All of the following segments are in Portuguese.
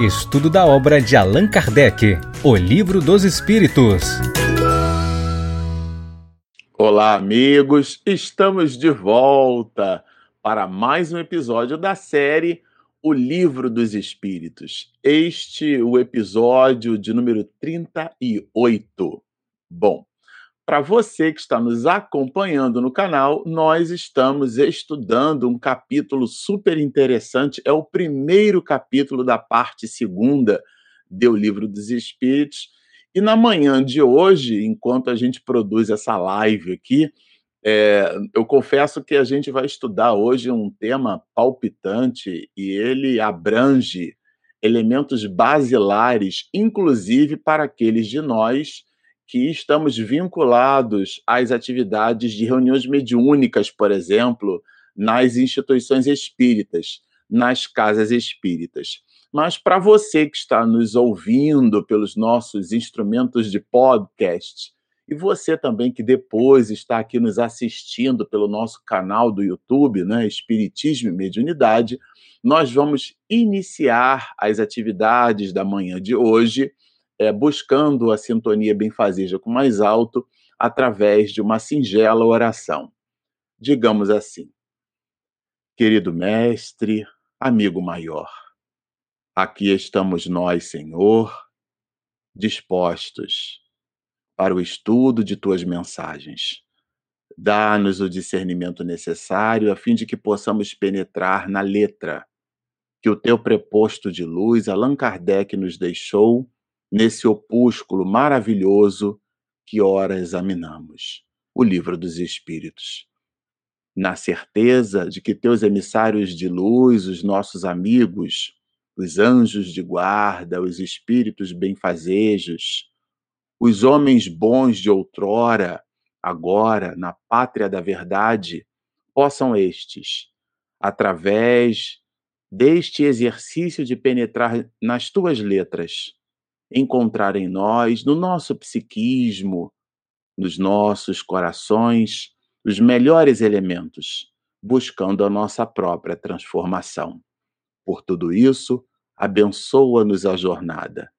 Estudo da obra de Allan Kardec, O Livro dos Espíritos. Olá, amigos! Estamos de volta para mais um episódio da série O Livro dos Espíritos. Este o episódio de número 38. Bom, para você que está nos acompanhando no canal, nós estamos estudando um capítulo super interessante. É o primeiro capítulo da parte segunda do Livro dos Espíritos. E na manhã de hoje, enquanto a gente produz essa live aqui, é, eu confesso que a gente vai estudar hoje um tema palpitante e ele abrange elementos basilares, inclusive para aqueles de nós que estamos vinculados às atividades de reuniões mediúnicas, por exemplo, nas instituições espíritas, nas casas espíritas. Mas para você que está nos ouvindo pelos nossos instrumentos de podcast, e você também que depois está aqui nos assistindo pelo nosso canal do YouTube, né, Espiritismo e Mediunidade, nós vamos iniciar as atividades da manhã de hoje é, buscando a sintonia benfazeja com mais alto através de uma singela oração. Digamos assim: Querido Mestre, amigo maior, aqui estamos nós, Senhor, dispostos para o estudo de tuas mensagens. Dá-nos o discernimento necessário a fim de que possamos penetrar na letra que o teu preposto de luz, Allan Kardec, nos deixou nesse opúsculo maravilhoso que ora examinamos, o Livro dos Espíritos. Na certeza de que teus emissários de luz, os nossos amigos, os anjos de guarda, os espíritos benfazejos, os homens bons de outrora, agora, na pátria da verdade, possam estes, através deste exercício de penetrar nas tuas letras, encontrar em nós, no nosso psiquismo, nos nossos corações, os melhores elementos, buscando a nossa própria transformação. Por tudo isso, abençoa-nos a jornada.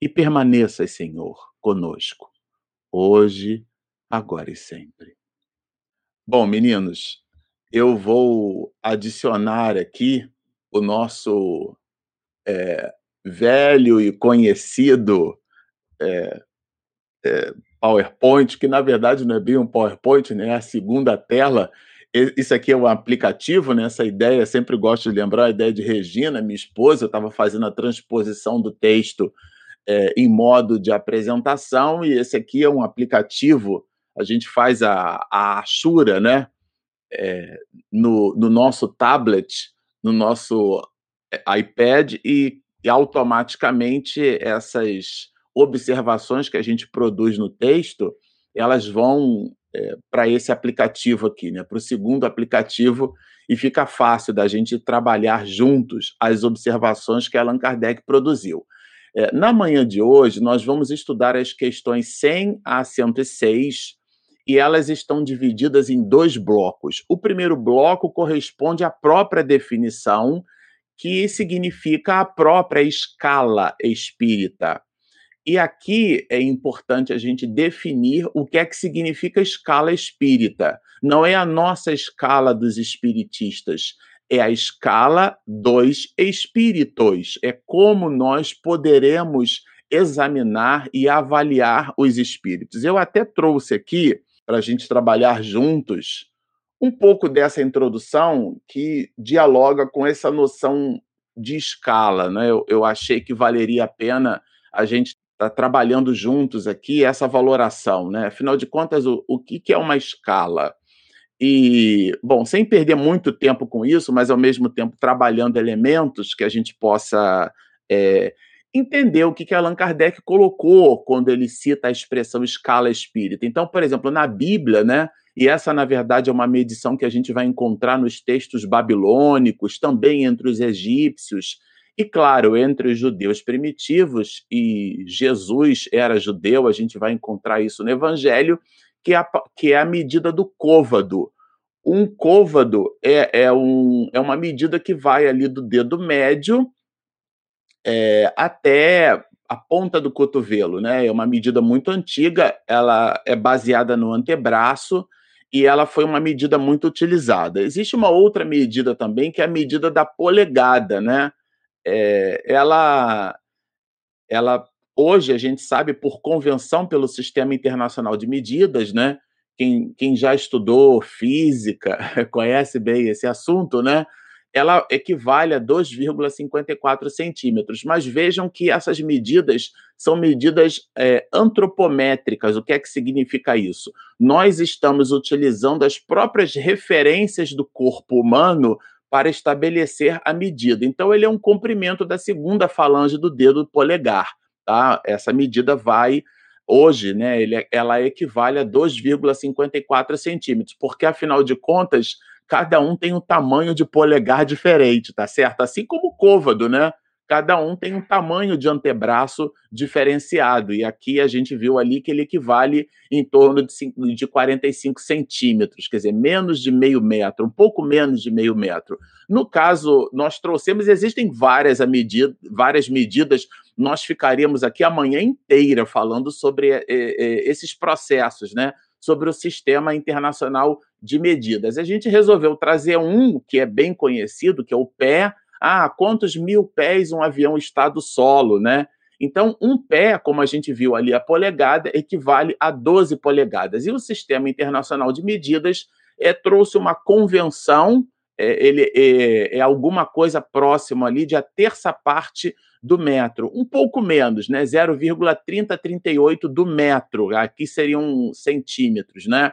E permaneça, Senhor, conosco, hoje, agora e sempre. Bom, meninos, eu vou adicionar aqui o nosso é, velho e conhecido é, é, PowerPoint, que na verdade não é bem um PowerPoint, né? é a segunda tela. Isso aqui é um aplicativo, né? Essa ideia, sempre gosto de lembrar a ideia de Regina, minha esposa, eu estava fazendo a transposição do texto é, em modo de apresentação, e esse aqui é um aplicativo, a gente faz a, a Ashura, né? É, no, no nosso tablet, no nosso iPad, e e automaticamente essas observações que a gente produz no texto, elas vão é, para esse aplicativo aqui, né, para o segundo aplicativo, e fica fácil da gente trabalhar juntos as observações que Allan Kardec produziu. É, na manhã de hoje, nós vamos estudar as questões 100 a 106, e elas estão divididas em dois blocos. O primeiro bloco corresponde à própria definição que significa a própria escala espírita. E aqui é importante a gente definir o que é que significa escala espírita. Não é a nossa escala dos espiritistas, é a escala dos espíritos. É como nós poderemos examinar e avaliar os espíritos. Eu até trouxe aqui para a gente trabalhar juntos um pouco dessa introdução que dialoga com essa noção de escala. Né? Eu, eu achei que valeria a pena a gente estar tá trabalhando juntos aqui essa valoração. Né? Afinal de contas, o, o que, que é uma escala? E, bom, sem perder muito tempo com isso, mas ao mesmo tempo trabalhando elementos que a gente possa é, entender o que, que Allan Kardec colocou quando ele cita a expressão escala espírita. Então, por exemplo, na Bíblia, né, e essa, na verdade, é uma medição que a gente vai encontrar nos textos babilônicos, também entre os egípcios, e, claro, entre os judeus primitivos, e Jesus era judeu, a gente vai encontrar isso no Evangelho, que é a, que é a medida do côvado. Um côvado é, é, um, é uma medida que vai ali do dedo médio é, até a ponta do cotovelo, né? É uma medida muito antiga, ela é baseada no antebraço e ela foi uma medida muito utilizada. Existe uma outra medida também, que é a medida da polegada, né? É, ela, ela hoje a gente sabe por convenção pelo Sistema Internacional de Medidas, né? Quem, quem já estudou física conhece bem esse assunto, né? Ela equivale a 2,54 centímetros. Mas vejam que essas medidas são medidas é, antropométricas. O que é que significa isso? Nós estamos utilizando as próprias referências do corpo humano para estabelecer a medida. Então, ele é um comprimento da segunda falange do dedo polegar. Tá? Essa medida vai hoje, né, ele, ela equivale a 2,54 centímetros, porque afinal de contas cada um tem um tamanho de polegar diferente, tá certo? Assim como o côvado, né? Cada um tem um tamanho de antebraço diferenciado. E aqui a gente viu ali que ele equivale em torno de, 5, de 45 centímetros, quer dizer, menos de meio metro, um pouco menos de meio metro. No caso, nós trouxemos, existem várias, medida, várias medidas, nós ficaríamos aqui a manhã inteira falando sobre é, é, esses processos, né? Sobre o Sistema Internacional de Medidas. A gente resolveu trazer um que é bem conhecido, que é o pé. Ah, quantos mil pés um avião está do solo, né? Então, um pé, como a gente viu ali, a polegada, equivale a 12 polegadas. E o Sistema Internacional de Medidas é, trouxe uma convenção, é, ele é, é alguma coisa próxima ali de a terça parte do metro, um pouco menos, né? 0,3038 do metro, aqui seriam centímetros, né?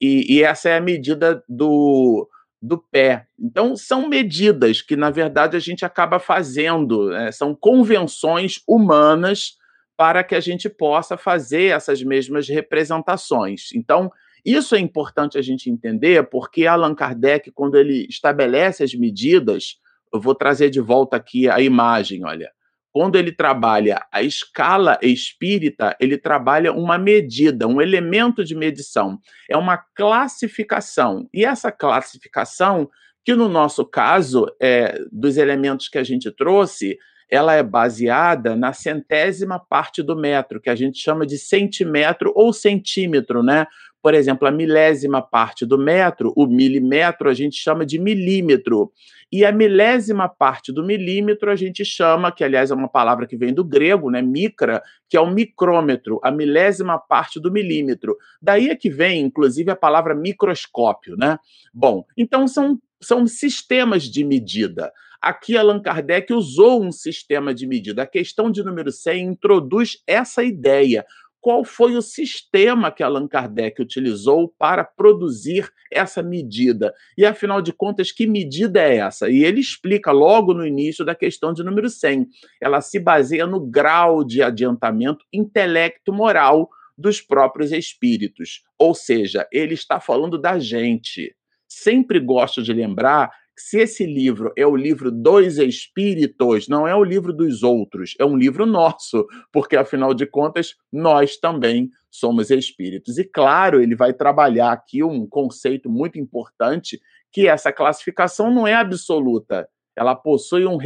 E, e, essa é a medida do, do pé. Então, são medidas que, na verdade, a gente acaba fazendo, né? são convenções humanas para que a gente possa fazer essas mesmas representações. Então, isso é importante a gente entender, porque Allan Kardec, quando ele estabelece as medidas, eu vou trazer de volta aqui a imagem, olha quando ele trabalha a escala espírita, ele trabalha uma medida, um elemento de medição. É uma classificação. E essa classificação, que no nosso caso, é, dos elementos que a gente trouxe, ela é baseada na centésima parte do metro, que a gente chama de centímetro ou centímetro, né? Por exemplo, a milésima parte do metro, o milimètro, a gente chama de milímetro. E a milésima parte do milímetro a gente chama, que aliás é uma palavra que vem do grego, né, micra, que é o micrômetro, a milésima parte do milímetro. Daí é que vem, inclusive, a palavra microscópio, né? Bom, então são, são sistemas de medida. Aqui Allan Kardec usou um sistema de medida. A questão de número 100 introduz essa ideia qual foi o sistema que Allan Kardec utilizou para produzir essa medida. E, afinal de contas, que medida é essa? E ele explica logo no início da questão de número 100. Ela se baseia no grau de adiantamento intelecto-moral dos próprios espíritos. Ou seja, ele está falando da gente. Sempre gosto de lembrar se esse livro é o livro dos espíritos, não é o livro dos outros, é um livro nosso, porque afinal de contas nós também somos espíritos. E claro, ele vai trabalhar aqui um conceito muito importante, que essa classificação não é absoluta. Ela possui um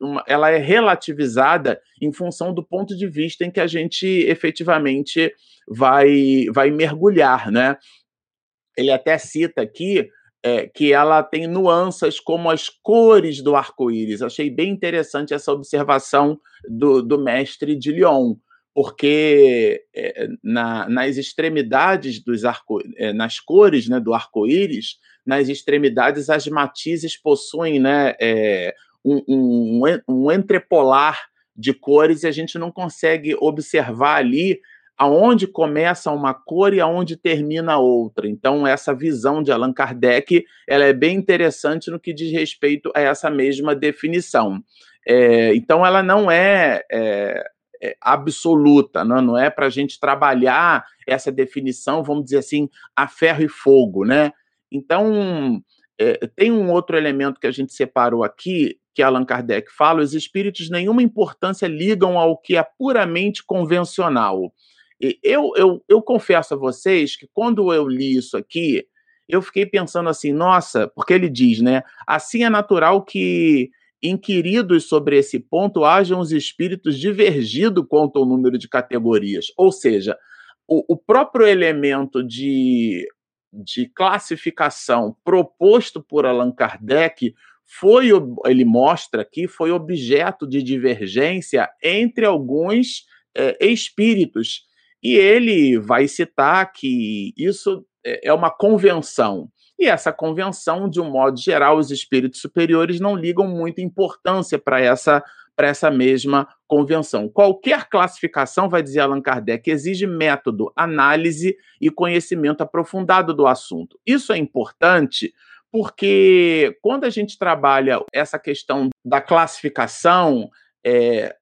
uma, ela é relativizada em função do ponto de vista em que a gente efetivamente vai vai mergulhar, né? Ele até cita aqui é, que ela tem nuances como as cores do arco-íris. Achei bem interessante essa observação do, do mestre de Lyon, porque é, na, nas extremidades dos arco, é, nas cores né, do arco-íris, nas extremidades as matizes possuem né, é, um, um, um entrepolar de cores e a gente não consegue observar ali aonde começa uma cor e aonde termina outra. Então, essa visão de Allan Kardec ela é bem interessante no que diz respeito a essa mesma definição. É, então, ela não é, é, é absoluta, não, não é para a gente trabalhar essa definição, vamos dizer assim, a ferro e fogo, né? Então, é, tem um outro elemento que a gente separou aqui, que Allan Kardec fala: os espíritos nenhuma importância ligam ao que é puramente convencional. Eu, eu, eu confesso a vocês que quando eu li isso aqui, eu fiquei pensando assim, nossa, porque ele diz, né? Assim é natural que inquiridos sobre esse ponto, hajam os espíritos divergido quanto ao número de categorias. Ou seja, o, o próprio elemento de, de classificação proposto por Allan Kardec foi, ele mostra aqui, foi objeto de divergência entre alguns é, espíritos. E ele vai citar que isso é, é uma convenção. E essa convenção, de um modo geral, os espíritos superiores não ligam muita importância para essa para essa mesma convenção. Qualquer classificação, vai dizer Allan Kardec, exige método, análise e conhecimento aprofundado do assunto. Isso é importante porque quando a gente trabalha essa questão da classificação, é,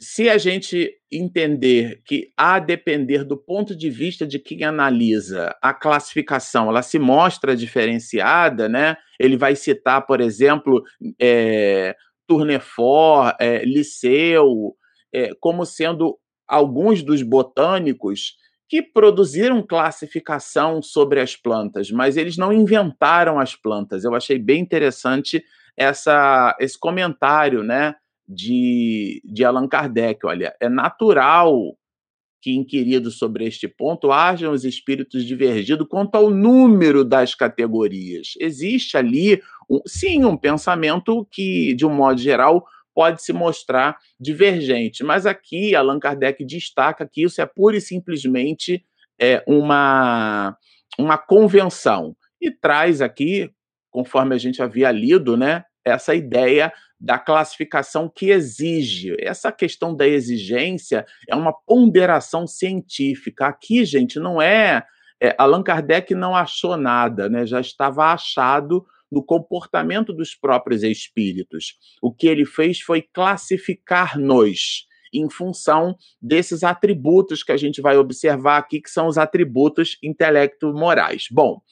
se a gente entender que, a depender do ponto de vista de quem analisa a classificação, ela se mostra diferenciada, né? Ele vai citar, por exemplo, é, Tournefort, é, Liceu, é, como sendo alguns dos botânicos que produziram classificação sobre as plantas, mas eles não inventaram as plantas. Eu achei bem interessante essa, esse comentário, né? De, de Allan Kardec. Olha, é natural que, inquiridos sobre este ponto, hajam os espíritos divergidos quanto ao número das categorias. Existe ali, um, sim, um pensamento que, de um modo geral, pode se mostrar divergente. Mas aqui Allan Kardec destaca que isso é pura e simplesmente é, uma, uma convenção. E traz aqui, conforme a gente havia lido, né, essa ideia da classificação que exige. Essa questão da exigência é uma ponderação científica. Aqui, gente, não é, é Allan Kardec não achou nada, né? Já estava achado no comportamento dos próprios espíritos. O que ele fez foi classificar-nos em função desses atributos que a gente vai observar aqui, que são os atributos intelecto-morais. Bom,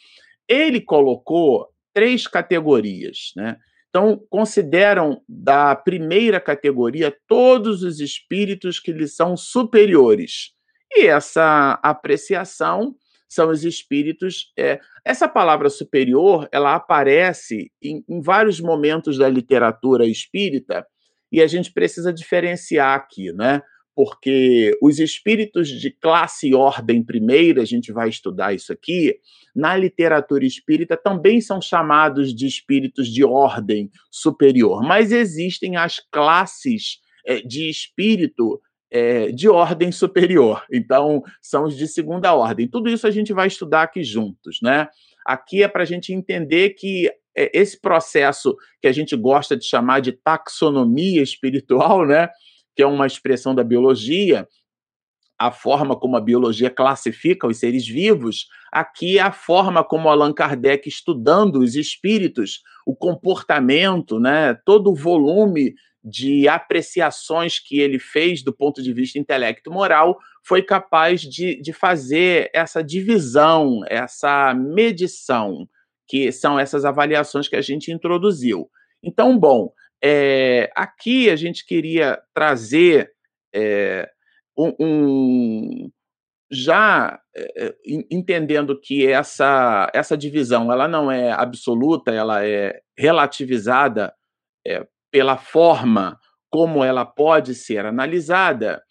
ele colocou três categorias, né? Então, consideram da primeira categoria todos os espíritos que lhes são superiores. E essa apreciação são os espíritos. É, essa palavra superior ela aparece em, em vários momentos da literatura espírita e a gente precisa diferenciar aqui, né? Porque os espíritos de classe e ordem primeira, a gente vai estudar isso aqui, na literatura espírita também são chamados de espíritos de ordem superior, mas existem as classes é, de espírito é, de ordem superior, então são os de segunda ordem. Tudo isso a gente vai estudar aqui juntos, né? Aqui é para a gente entender que é, esse processo que a gente gosta de chamar de taxonomia espiritual, né? Que é uma expressão da biologia, a forma como a biologia classifica os seres vivos, aqui é a forma como Allan Kardec, estudando os espíritos, o comportamento, né, todo o volume de apreciações que ele fez do ponto de vista intelecto-moral, foi capaz de, de fazer essa divisão, essa medição, que são essas avaliações que a gente introduziu. Então, bom, é, aqui a gente queria trazer é, um, um, já é, entendendo que essa, essa divisão ela não é absoluta, ela é relativizada pela forma como ela pode ser analisada,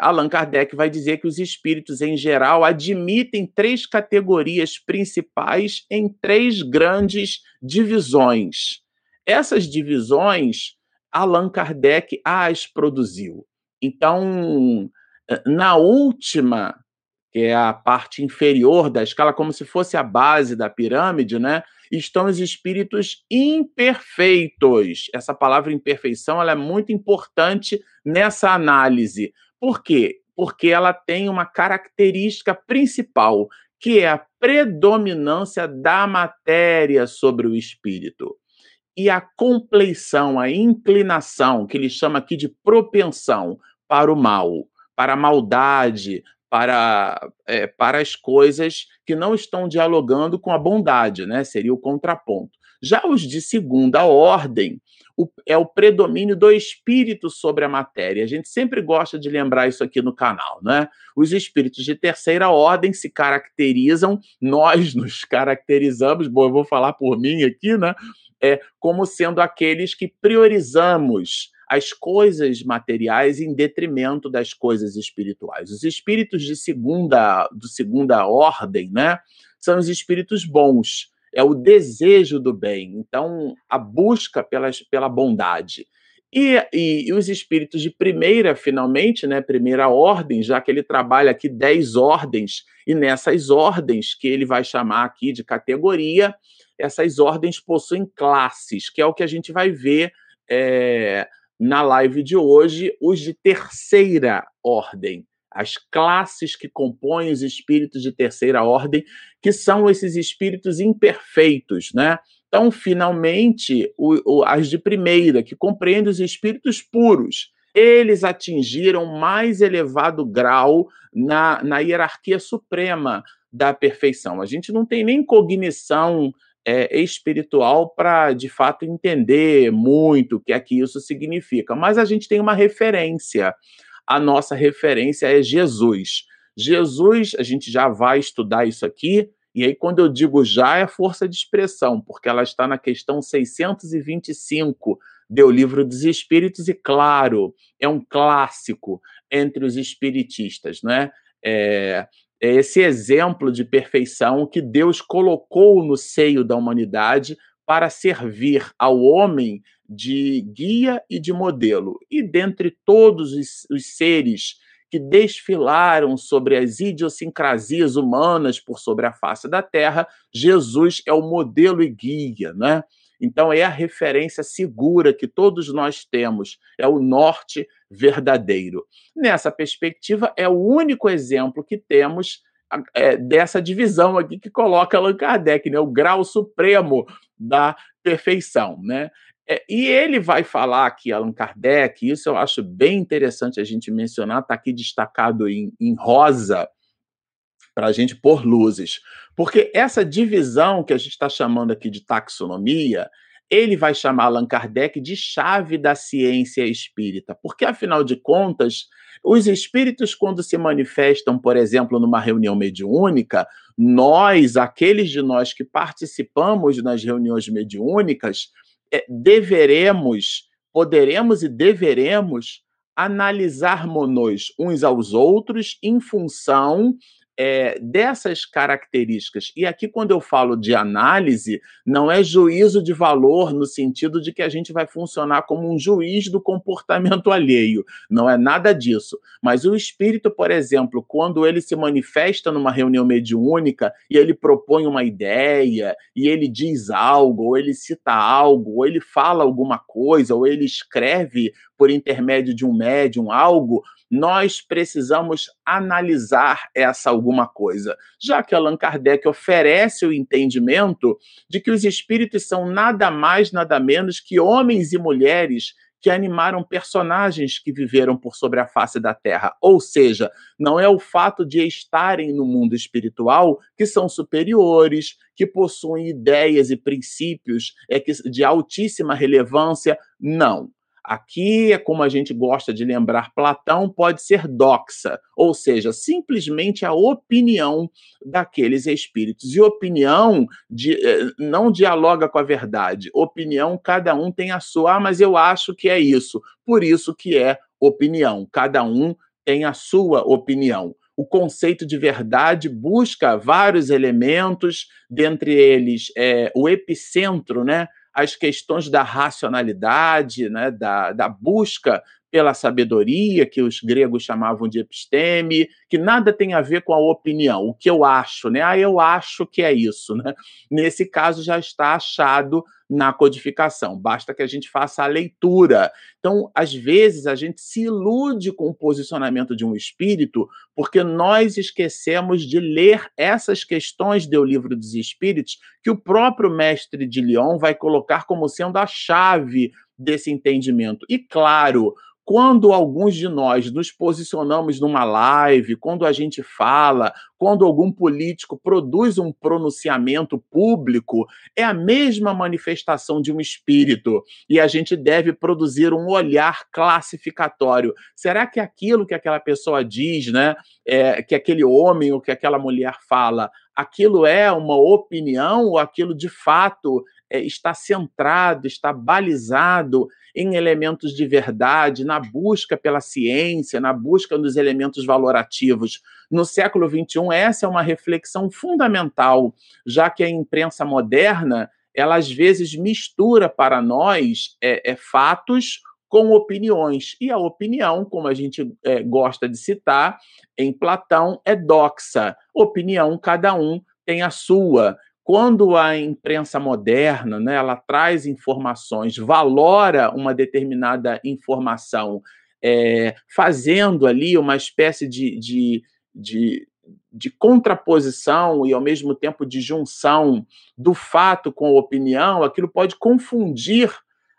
Allan Kardec vai dizer que os espíritos, em geral, admitem três categorias principais em três grandes divisões. Essas divisões, Allan Kardec as produziu. Então, eh, na última, que é a parte inferior da escala, como se fosse a base da pirâmide, né? Estão os espíritos imperfeitos. Essa palavra imperfeição ela é muito importante nessa análise. Por quê? Porque ela tem uma característica principal, que é a predominância da matéria sobre o espírito e a compleição, a inclinação, que ele chama aqui de propensão para o mal, para a maldade, para, é, para as coisas que não estão dialogando com a bondade, né? Seria o contraponto. Já os de segunda ordem o, é o predomínio do espírito sobre a matéria. A gente sempre gosta de lembrar isso aqui no canal, né? Os espíritos de terceira ordem se caracterizam, nós nos caracterizamos, bom, eu vou falar por mim aqui, né? É, como sendo aqueles que priorizamos as coisas materiais em detrimento das coisas espirituais. Os espíritos de segunda, de segunda ordem, né, são os espíritos bons, é o desejo do bem, então a busca pelas, pela bondade. E, e, e, os espíritos de primeira, finalmente, né, primeira ordem, já que ele trabalha aqui dez ordens, e nessas ordens, que ele vai chamar aqui de categoria, essas ordens possuem classes, que é o que a gente vai ver é, na live de hoje, os de terceira ordem, as classes que compõem os espíritos de terceira ordem, que são esses espíritos imperfeitos, né? Então, finalmente, o, o, as de primeira, que compreendem os espíritos puros, eles atingiram mais elevado grau na, na hierarquia suprema da perfeição. A gente não tem nem cognição é, espiritual para, de fato, entender muito o que é que isso significa, mas a gente tem uma referência. A nossa referência é Jesus. Jesus, a gente já vai estudar isso aqui, e aí, quando eu digo já, é força de expressão, porque ela está na questão 625 do Livro dos Espíritos, e claro, é um clássico entre os espiritistas, né? É, é esse exemplo de perfeição que Deus colocou no seio da humanidade para servir ao homem de guia e de modelo. E dentre todos os, os seres que desfilaram sobre as idiosincrasias humanas por sobre a face da terra, Jesus é o modelo e guia, né? Então é a referência segura que todos nós temos, é o norte verdadeiro. Nessa perspectiva, é o único exemplo que temos é, dessa divisão aqui que coloca Allan Kardec, né? o grau supremo da perfeição. Né? É, e ele vai falar aqui, Allan Kardec, isso eu acho bem interessante a gente mencionar, está aqui destacado em, em rosa, para a gente pôr luzes. Porque essa divisão que a gente está chamando aqui de taxonomia, ele vai chamar Allan Kardec de chave da ciência espírita, porque afinal de contas, os espíritos, quando se manifestam, por exemplo, numa reunião mediúnica, nós, aqueles de nós que participamos nas reuniões mediúnicas, é, deveremos, poderemos e deveremos analisarmos uns aos outros em função é, dessas características. E aqui, quando eu falo de análise, não é juízo de valor no sentido de que a gente vai funcionar como um juiz do comportamento alheio. Não é nada disso. Mas o espírito, por exemplo, quando ele se manifesta numa reunião mediúnica e ele propõe uma ideia, e ele diz algo, ou ele cita algo, ou ele fala alguma coisa, ou ele escreve por intermédio de um médium algo, nós precisamos analisar essa alguma coisa, já que Allan Kardec oferece o entendimento de que os espíritos são nada mais, nada menos que homens e mulheres que animaram personagens que viveram por sobre a face da Terra. Ou seja, não é o fato de estarem no mundo espiritual que são superiores, que possuem ideias e princípios é de altíssima relevância. Não. Aqui é como a gente gosta de lembrar Platão, pode ser doxa, ou seja, simplesmente a opinião daqueles espíritos. E opinião de, eh, não dialoga com a verdade. Opinião, cada um tem a sua, ah, mas eu acho que é isso. Por isso que é opinião. Cada um tem a sua opinião. O conceito de verdade busca vários elementos, dentre eles é, o epicentro, né? As questões da racionalidade, né, da, da busca pela sabedoria, que os gregos chamavam de episteme, que nada tem a ver com a opinião, o que eu acho, né? Ah, eu acho que é isso, né? Nesse caso já está achado na codificação, basta que a gente faça a leitura. Então, às vezes, a gente se ilude com o posicionamento de um espírito, porque nós esquecemos de ler essas questões do Livro dos Espíritos, que o próprio mestre de Lyon vai colocar como sendo a chave desse entendimento. E claro, quando alguns de nós nos posicionamos numa live, quando a gente fala, quando algum político produz um pronunciamento público, é a mesma manifestação de um espírito. E a gente deve produzir um olhar classificatório. Será que aquilo que aquela pessoa diz, né, é, que aquele homem ou que aquela mulher fala, aquilo é uma opinião ou aquilo de fato é, está centrado, está balizado em elementos de verdade, na busca pela ciência, na busca dos elementos valorativos. No século XXI, essa é uma reflexão fundamental, já que a imprensa moderna, ela às vezes mistura para nós é, é fatos com opiniões. E a opinião, como a gente é, gosta de citar em Platão, é doxa. Opinião, cada um tem a sua quando a imprensa moderna né, ela traz informações, valora uma determinada informação, é, fazendo ali uma espécie de, de, de, de, contraposição e, ao mesmo tempo, de junção do fato com a opinião, aquilo pode confundir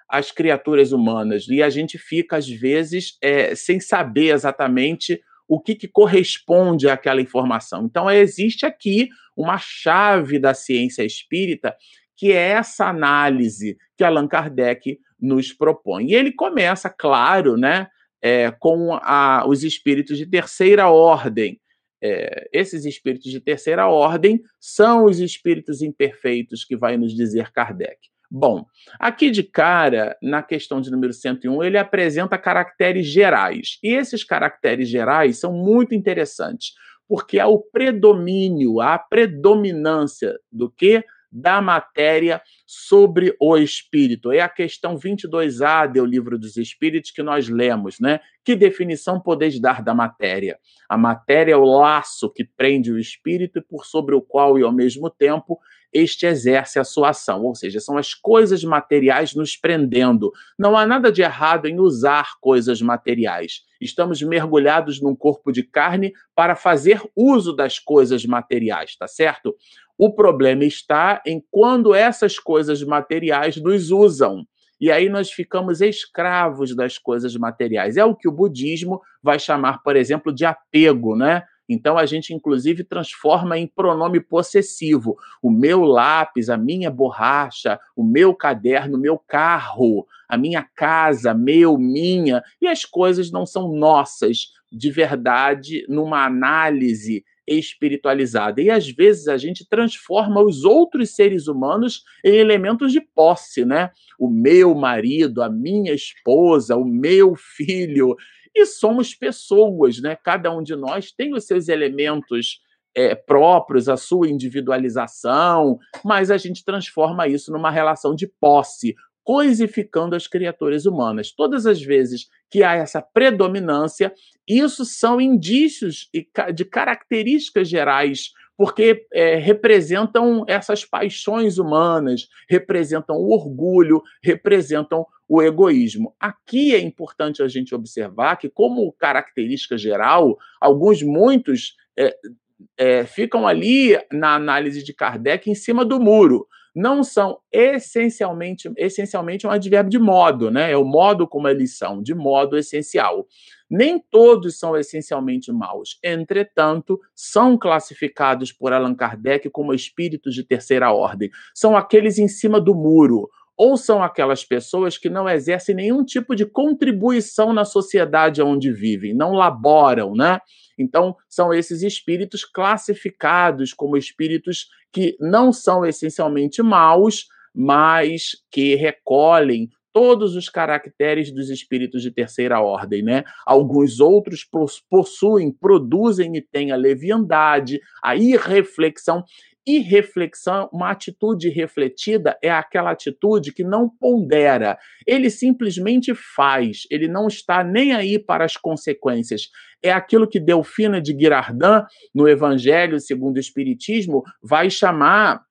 as criaturas humanas e a gente fica, às vezes, é, sem saber exatamente o que, que corresponde àquela informação. Então, existe aqui uma chave da ciência espírita, que é essa análise que Allan Kardec nos propõe. E ele começa, claro, né, é, com a, os espíritos de terceira ordem. É, esses espíritos de terceira ordem são os espíritos imperfeitos que vai nos dizer Kardec. Bom, aqui de cara, na questão de número 101, ele apresenta caracteres gerais. E esses caracteres gerais são muito interessantes, porque há o predomínio, a predominância do que? Da matéria sobre o espírito. É a questão 22A do Livro dos Espíritos que nós lemos, né? Que definição podeis dar da matéria? A matéria é o laço que prende o espírito e por sobre o qual e ao mesmo tempo este exerce a sua ação, ou seja, são as coisas materiais nos prendendo. Não há nada de errado em usar coisas materiais. Estamos mergulhados num corpo de carne para fazer uso das coisas materiais, tá certo? O problema está em quando essas coisas materiais nos usam. E aí nós ficamos escravos das coisas materiais. É o que o budismo vai chamar, por exemplo, de apego, né? Então a gente, inclusive, transforma em pronome possessivo. O meu lápis, a minha borracha, o meu caderno, o meu carro, a minha casa, meu, minha. E as coisas não são nossas de verdade numa análise espiritualizada. E às vezes a gente transforma os outros seres humanos em elementos de posse, né? O meu marido, a minha esposa, o meu filho e somos pessoas, né? Cada um de nós tem os seus elementos é, próprios, a sua individualização, mas a gente transforma isso numa relação de posse, coisificando as criaturas humanas. Todas as vezes que há essa predominância, isso são indícios de características gerais porque é, representam essas paixões humanas, representam o orgulho, representam o egoísmo. Aqui é importante a gente observar que, como característica geral, alguns, muitos, é, é, ficam ali na análise de Kardec em cima do muro. Não são essencialmente, essencialmente um advérbio de modo, né? É o modo como eles são, de modo essencial. Nem todos são essencialmente maus. Entretanto, são classificados por Allan Kardec como espíritos de terceira ordem. São aqueles em cima do muro, ou são aquelas pessoas que não exercem nenhum tipo de contribuição na sociedade onde vivem, não laboram, né? Então, são esses espíritos classificados como espíritos que não são essencialmente maus, mas que recolhem todos os caracteres dos espíritos de terceira ordem, né? Alguns outros possuem, produzem e têm a leviandade, a irreflexão. Irreflexão, uma atitude refletida é aquela atitude que não pondera. Ele simplesmente faz, ele não está nem aí para as consequências. É aquilo que Delfina de Girardin, no Evangelho segundo o Espiritismo, vai chamar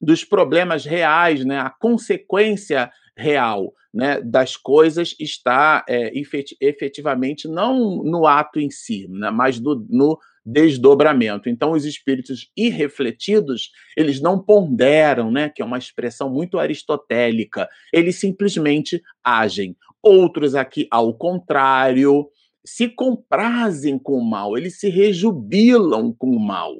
dos problemas reais, né? a consequência real né, das coisas está é, efetivamente não no ato em si, né, mas do, no desdobramento. Então, os espíritos irrefletidos, eles não ponderam, né, que é uma expressão muito aristotélica, eles simplesmente agem. Outros aqui, ao contrário, se comprazem com o mal, eles se rejubilam com o mal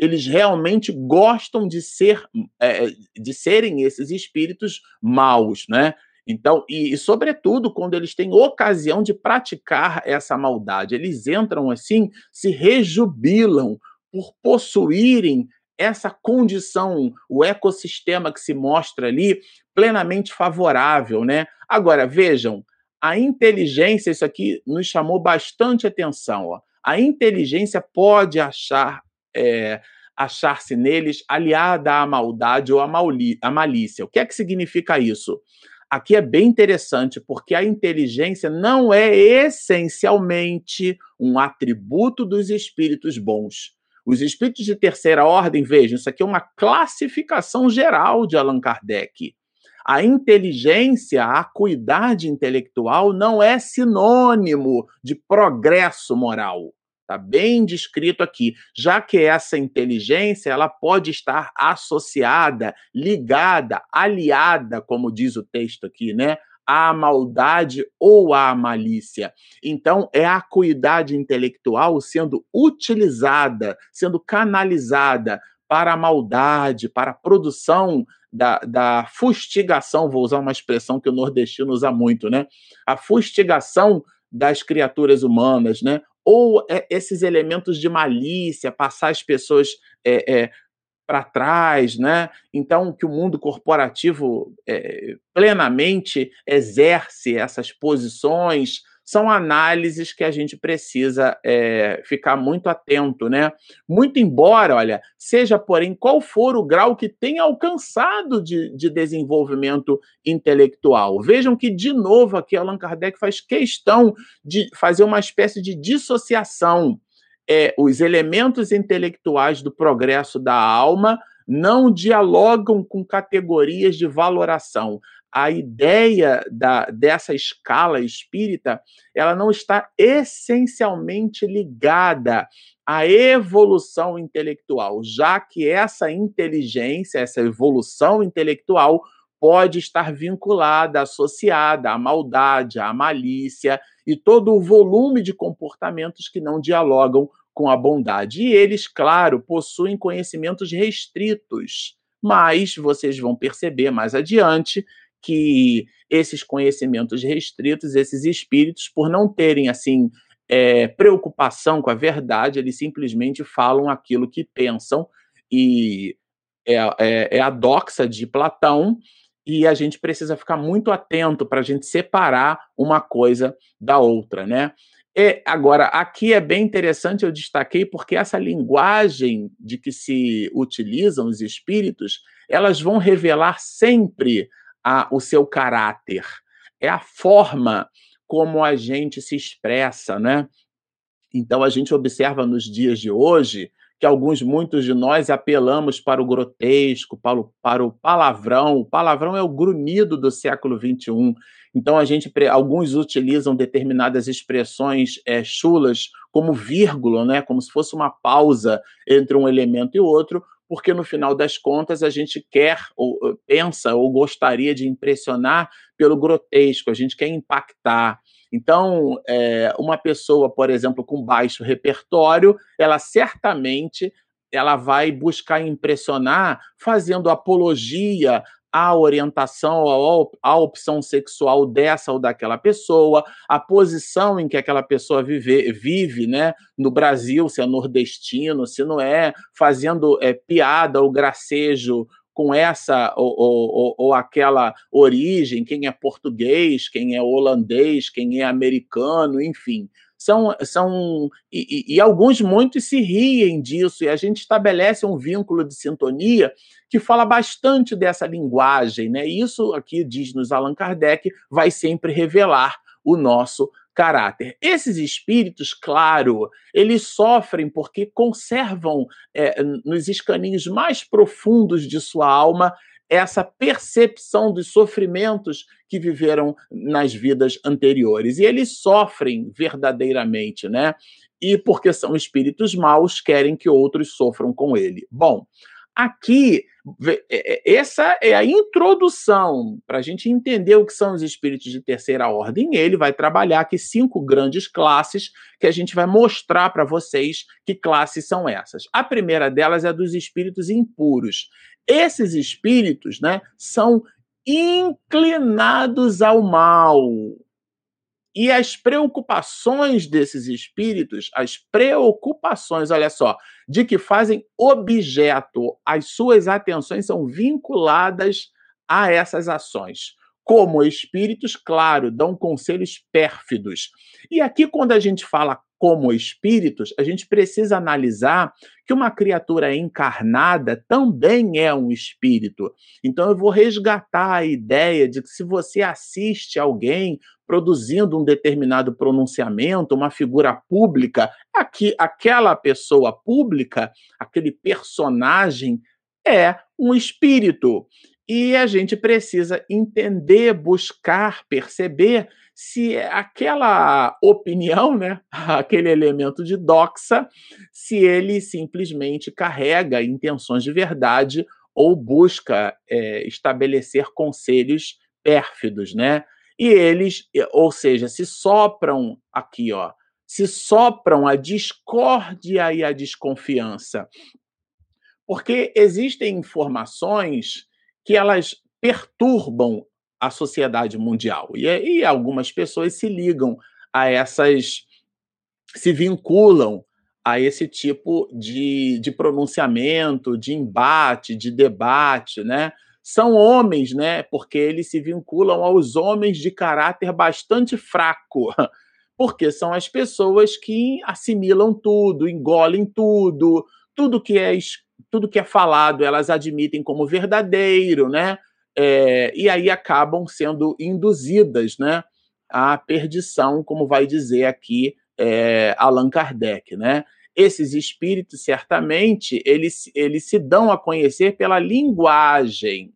eles realmente gostam de ser é, de serem esses espíritos maus, né? Então, e, e, sobretudo quando eles têm ocasião de praticar essa maldade, eles entram assim, se rejubilam por possuírem essa condição, o ecossistema que se mostra ali plenamente favorável, né? Agora, vejam, a inteligência, isso aqui nos chamou bastante atenção. Ó. A inteligência pode achar é, achar-se neles aliada à maldade ou à, à malícia. O que é que significa isso? Aqui é bem interessante, porque a inteligência não é essencialmente um atributo dos espíritos bons. Os espíritos de terceira ordem, vejam, isso aqui é uma classificação geral de Allan Kardec. A inteligência, a acuidade intelectual não é sinônimo de progresso moral. Está bem descrito aqui, já que essa inteligência ela pode estar associada, ligada, aliada, como diz o texto aqui, né? à maldade ou à malícia. Então, é a acuidade intelectual sendo utilizada, sendo canalizada para a maldade, para a produção da, da fustigação, vou usar uma expressão que o nordestino usa muito, né? A fustigação das criaturas humanas, né? Ou é, esses elementos de malícia, passar as pessoas é, é, para trás, né? Então, que o mundo corporativo é, plenamente exerce essas posições são análises que a gente precisa é, ficar muito atento, né? Muito embora, olha, seja porém qual for o grau que tenha alcançado de, de desenvolvimento intelectual. Vejam que, de novo, aqui Allan Kardec faz questão de fazer uma espécie de dissociação. É, os elementos intelectuais do progresso da alma não dialogam com categorias de valoração a ideia da, dessa escala espírita ela não está essencialmente ligada à evolução intelectual, já que essa inteligência, essa evolução intelectual pode estar vinculada, associada à maldade, à malícia e todo o volume de comportamentos que não dialogam com a bondade. E eles, claro, possuem conhecimentos restritos, mas vocês vão perceber mais adiante que esses conhecimentos restritos, esses espíritos, por não terem assim é, preocupação com a verdade, eles simplesmente falam aquilo que pensam e é, é, é a doxa de Platão e a gente precisa ficar muito atento para a gente separar uma coisa da outra, né? E, agora, aqui é bem interessante, eu destaquei, porque essa linguagem de que se utilizam os espíritos, elas vão revelar sempre a, o seu caráter, é a forma como a gente se expressa, né? Então a gente observa nos dias de hoje que alguns, muitos de nós apelamos para o grotesco, para o, para o palavrão. O palavrão é o grunhido do século XXI. Então a gente, alguns utilizam determinadas expressões é, chulas como vírgula, né? Como se fosse uma pausa entre um elemento e outro, porque no final das contas a gente quer ou pensa ou gostaria de impressionar pelo grotesco, a gente quer impactar. Então, é, uma pessoa, por exemplo, com baixo repertório, ela certamente ela vai buscar impressionar fazendo apologia a orientação, a opção sexual dessa ou daquela pessoa, a posição em que aquela pessoa vive, vive né, no Brasil, se é nordestino, se não é, fazendo é, piada ou gracejo com essa ou, ou, ou, aquela origem, quem é português, quem é holandês, quem é americano, enfim são, são e, e, alguns muitos se riem disso, e a gente estabelece um vínculo de sintonia que fala bastante dessa linguagem, né? Isso aqui, diz-nos Allan Kardec, vai sempre revelar o nosso caráter. Esses espíritos, claro, eles sofrem porque conservam é, nos escaninhos mais profundos de sua alma essa percepção dos sofrimentos que viveram nas vidas anteriores. E eles sofrem verdadeiramente, né? E porque são espíritos maus, querem que outros sofram com ele. Bom, aqui, é, é, essa é a introdução para a gente entender o que são os espíritos de terceira ordem. Ele vai trabalhar aqui cinco grandes classes que a gente vai mostrar para vocês que classes são essas. A primeira delas é dos espíritos impuros. Esses espíritos né, são inclinados ao mal. E as preocupações desses espíritos, as preocupações, olha só, de que fazem objeto, as suas atenções são vinculadas a essas ações. Como espíritos, claro, dão conselhos pérfidos. E aqui, quando a gente fala como espíritos, a gente precisa analisar que uma criatura encarnada também é um espírito. Então eu vou resgatar a ideia de que se você assiste alguém produzindo um determinado pronunciamento, uma figura pública, aqui aquela pessoa pública, aquele personagem é um espírito. E a gente precisa entender, buscar, perceber se aquela opinião, né, aquele elemento de doxa, se ele simplesmente carrega intenções de verdade ou busca é, estabelecer conselhos pérfidos, né? E eles, ou seja, se sopram aqui, ó, se sopram a discórdia e a desconfiança. Porque existem informações que elas perturbam a sociedade mundial. E, e algumas pessoas se ligam a essas, se vinculam a esse tipo de, de pronunciamento, de embate, de debate, né? São homens, né? Porque eles se vinculam aos homens de caráter bastante fraco, porque são as pessoas que assimilam tudo, engolem tudo, tudo que é tudo que é falado, elas admitem como verdadeiro, né? É, e aí acabam sendo induzidas, né? À perdição, como vai dizer aqui é, Allan Kardec, né? Esses espíritos, certamente, eles, eles se dão a conhecer pela linguagem.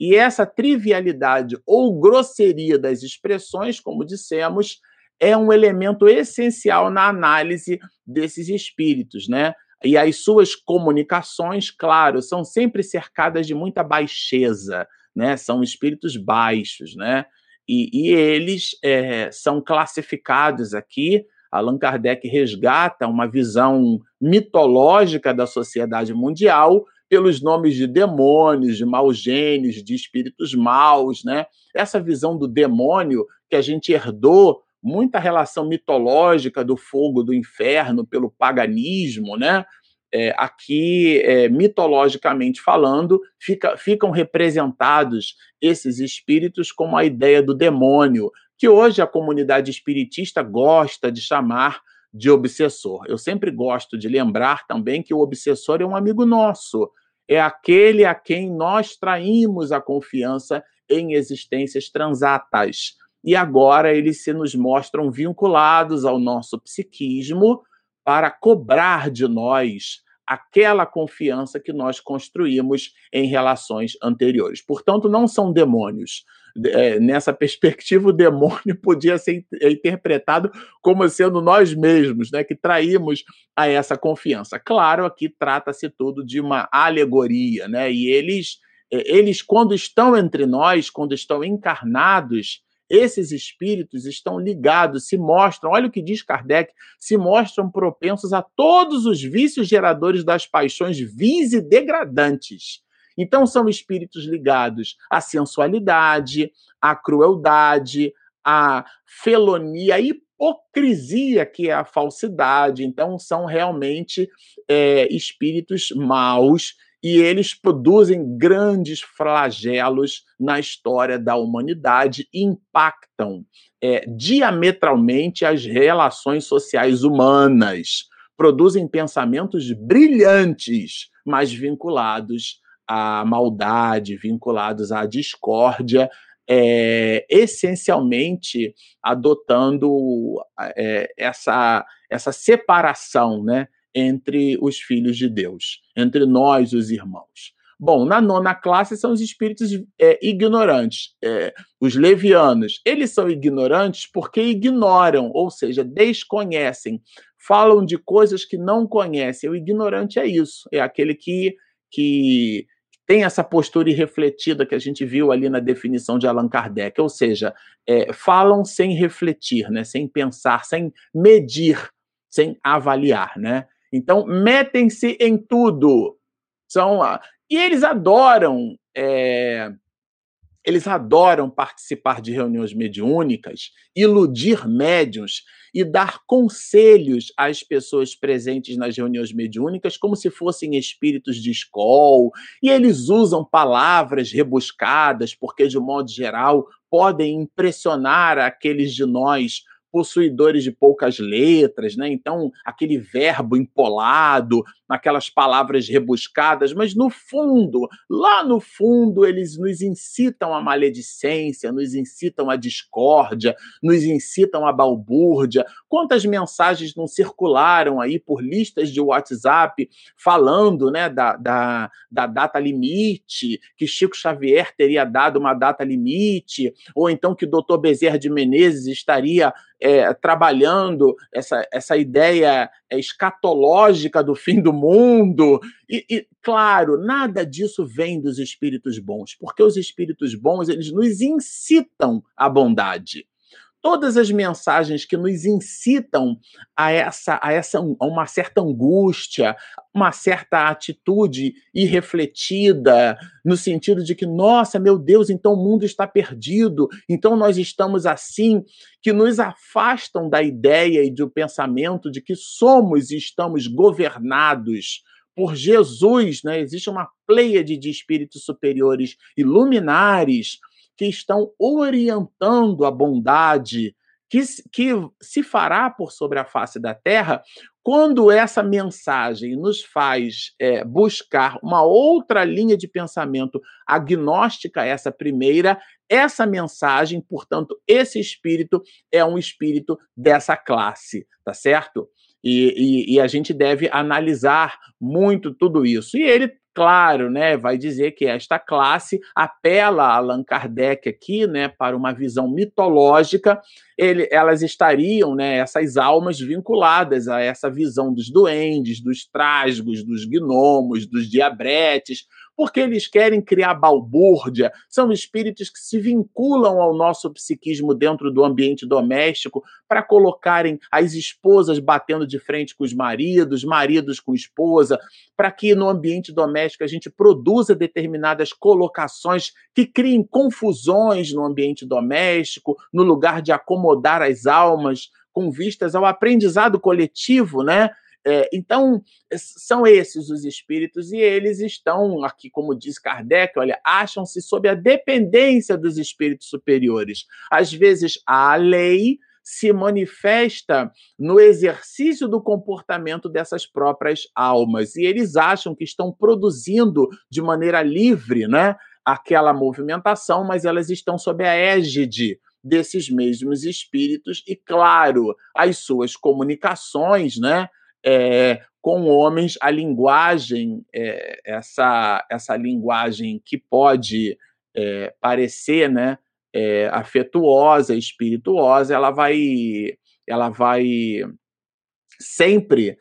E essa trivialidade ou grosseria das expressões, como dissemos, é um elemento essencial na análise desses espíritos, né? E as suas comunicações, claro, são sempre cercadas de muita baixeza, né? São espíritos baixos, né? E, e eles é, são classificados aqui. Allan Kardec resgata uma visão mitológica da sociedade mundial pelos nomes de demônios, de maus gênios, de espíritos maus, né? Essa visão do demônio que a gente herdou muita relação mitológica do fogo do inferno pelo paganismo, né? É, aqui, é, mitologicamente falando, fica, ficam representados esses espíritos como a ideia do demônio, que hoje a comunidade espiritista gosta de chamar de obsessor. Eu sempre gosto de lembrar também que o obsessor é um amigo nosso, é aquele a quem nós traímos a confiança em existências transatas e agora eles se nos mostram vinculados ao nosso psiquismo para cobrar de nós aquela confiança que nós construímos em relações anteriores. Portanto, não são demônios. É, nessa perspectiva, o demônio podia ser interpretado como sendo nós mesmos, né, que traímos a essa confiança. Claro, aqui trata-se tudo de uma alegoria, né, e eles, é, eles, quando estão entre nós, quando estão encarnados, esses espíritos estão ligados, se mostram, olha o que diz Kardec, se mostram propensos a todos os vícios geradores das paixões vis e degradantes. Então, são espíritos ligados à sensualidade, à crueldade, à felonia, à hipocrisia, que é a falsidade. Então, são realmente é, espíritos maus e eles produzem grandes flagelos na história da humanidade e impactam é, diametralmente as relações sociais humanas, produzem pensamentos brilhantes, mas vinculados à maldade, vinculados à discórdia, é, essencialmente adotando é, essa, essa separação, né? Entre os filhos de Deus, entre nós, os irmãos. Bom, na nona classe são os espíritos é, ignorantes, é, os levianos. Eles são ignorantes porque ignoram, ou seja, desconhecem, falam de coisas que não conhecem. O ignorante é isso, é aquele que, que tem essa postura irrefletida que a gente viu ali na definição de Allan Kardec, ou seja, é, falam sem refletir, né, sem pensar, sem medir, sem avaliar, né? Então, metem-se em tudo. São, e eles adoram é, eles adoram participar de reuniões mediúnicas, iludir médiums e dar conselhos às pessoas presentes nas reuniões mediúnicas como se fossem espíritos de escola, e eles usam palavras rebuscadas, porque, de modo geral, podem impressionar aqueles de nós possuidores de poucas letras, né? Então, aquele verbo empolado, aquelas palavras rebuscadas, mas no fundo, lá no fundo, eles nos incitam à maledicência, nos incitam à discórdia, nos incitam à balbúrdia. Quantas mensagens não circularam aí por listas de WhatsApp falando né, da, da, da data limite, que Chico Xavier teria dado uma data limite, ou então que o doutor Bezerra de Menezes estaria é, trabalhando essa, essa ideia escatológica do fim do mundo. E, e, claro, nada disso vem dos espíritos bons, porque os espíritos bons eles nos incitam à bondade todas as mensagens que nos incitam a essa, a essa a uma certa angústia, uma certa atitude irrefletida, no sentido de que, nossa, meu Deus, então o mundo está perdido, então nós estamos assim, que nos afastam da ideia e do pensamento de que somos e estamos governados por Jesus, né? Existe uma pleiade de espíritos superiores iluminares que estão orientando a bondade que, que se fará por sobre a face da terra, quando essa mensagem nos faz é, buscar uma outra linha de pensamento agnóstica essa primeira, essa mensagem, portanto, esse espírito é um espírito dessa classe, tá certo? E, e, e, a gente deve analisar muito tudo isso. E ele claro, né, vai dizer que esta classe apela a Allan Kardec aqui, né, para uma visão mitológica, ele, elas estariam, né, essas almas vinculadas a essa visão dos duendes, dos trasgos, dos gnomos, dos diabretes, porque eles querem criar balbúrdia, são espíritos que se vinculam ao nosso psiquismo dentro do ambiente doméstico para colocarem as esposas batendo de frente com os maridos, maridos com esposa, para que no ambiente doméstico a gente produza determinadas colocações que criem confusões no ambiente doméstico, no lugar de acomodar as almas com vistas ao aprendizado coletivo, né? É, então, são esses os espíritos, e eles estão, aqui, como diz Kardec, olha, acham-se sob a dependência dos espíritos superiores. Às vezes, a lei se manifesta no exercício do comportamento dessas próprias almas, e eles acham que estão produzindo de maneira livre né, aquela movimentação, mas elas estão sob a égide desses mesmos espíritos, e, claro, as suas comunicações, né? É, com homens a linguagem, é, essa, essa linguagem que pode é, parecer né, afetuosa, espirituosa, ela vai, ela vai sempre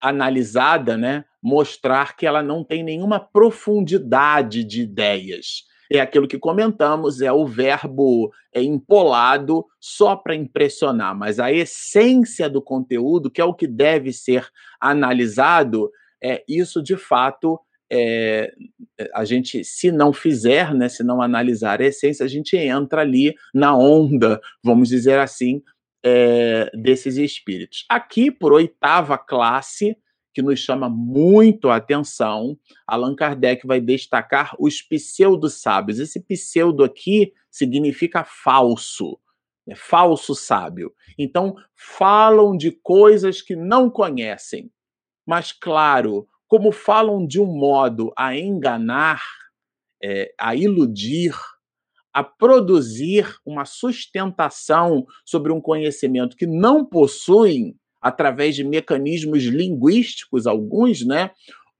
analisada, né, mostrar que ela não tem nenhuma profundidade de ideias é aquilo que comentamos, é o verbo é empolado só para impressionar, mas a essência do conteúdo, que é o que deve ser analisado, é isso de fato é, a gente, se não fizer, né, se não analisar a essência, a gente entra ali na onda, vamos dizer assim, é, desses espíritos. Aqui, por oitava classe, que nos chama muito a atenção. Allan Kardec vai destacar os pseudo-sábios. Esse pseudo aqui significa falso, é falso sábio. Então, falam de coisas que não conhecem. Mas, claro, como falam de um modo a enganar, é, a iludir, a produzir uma sustentação sobre um conhecimento que não possuem, através de mecanismos linguísticos, alguns, né?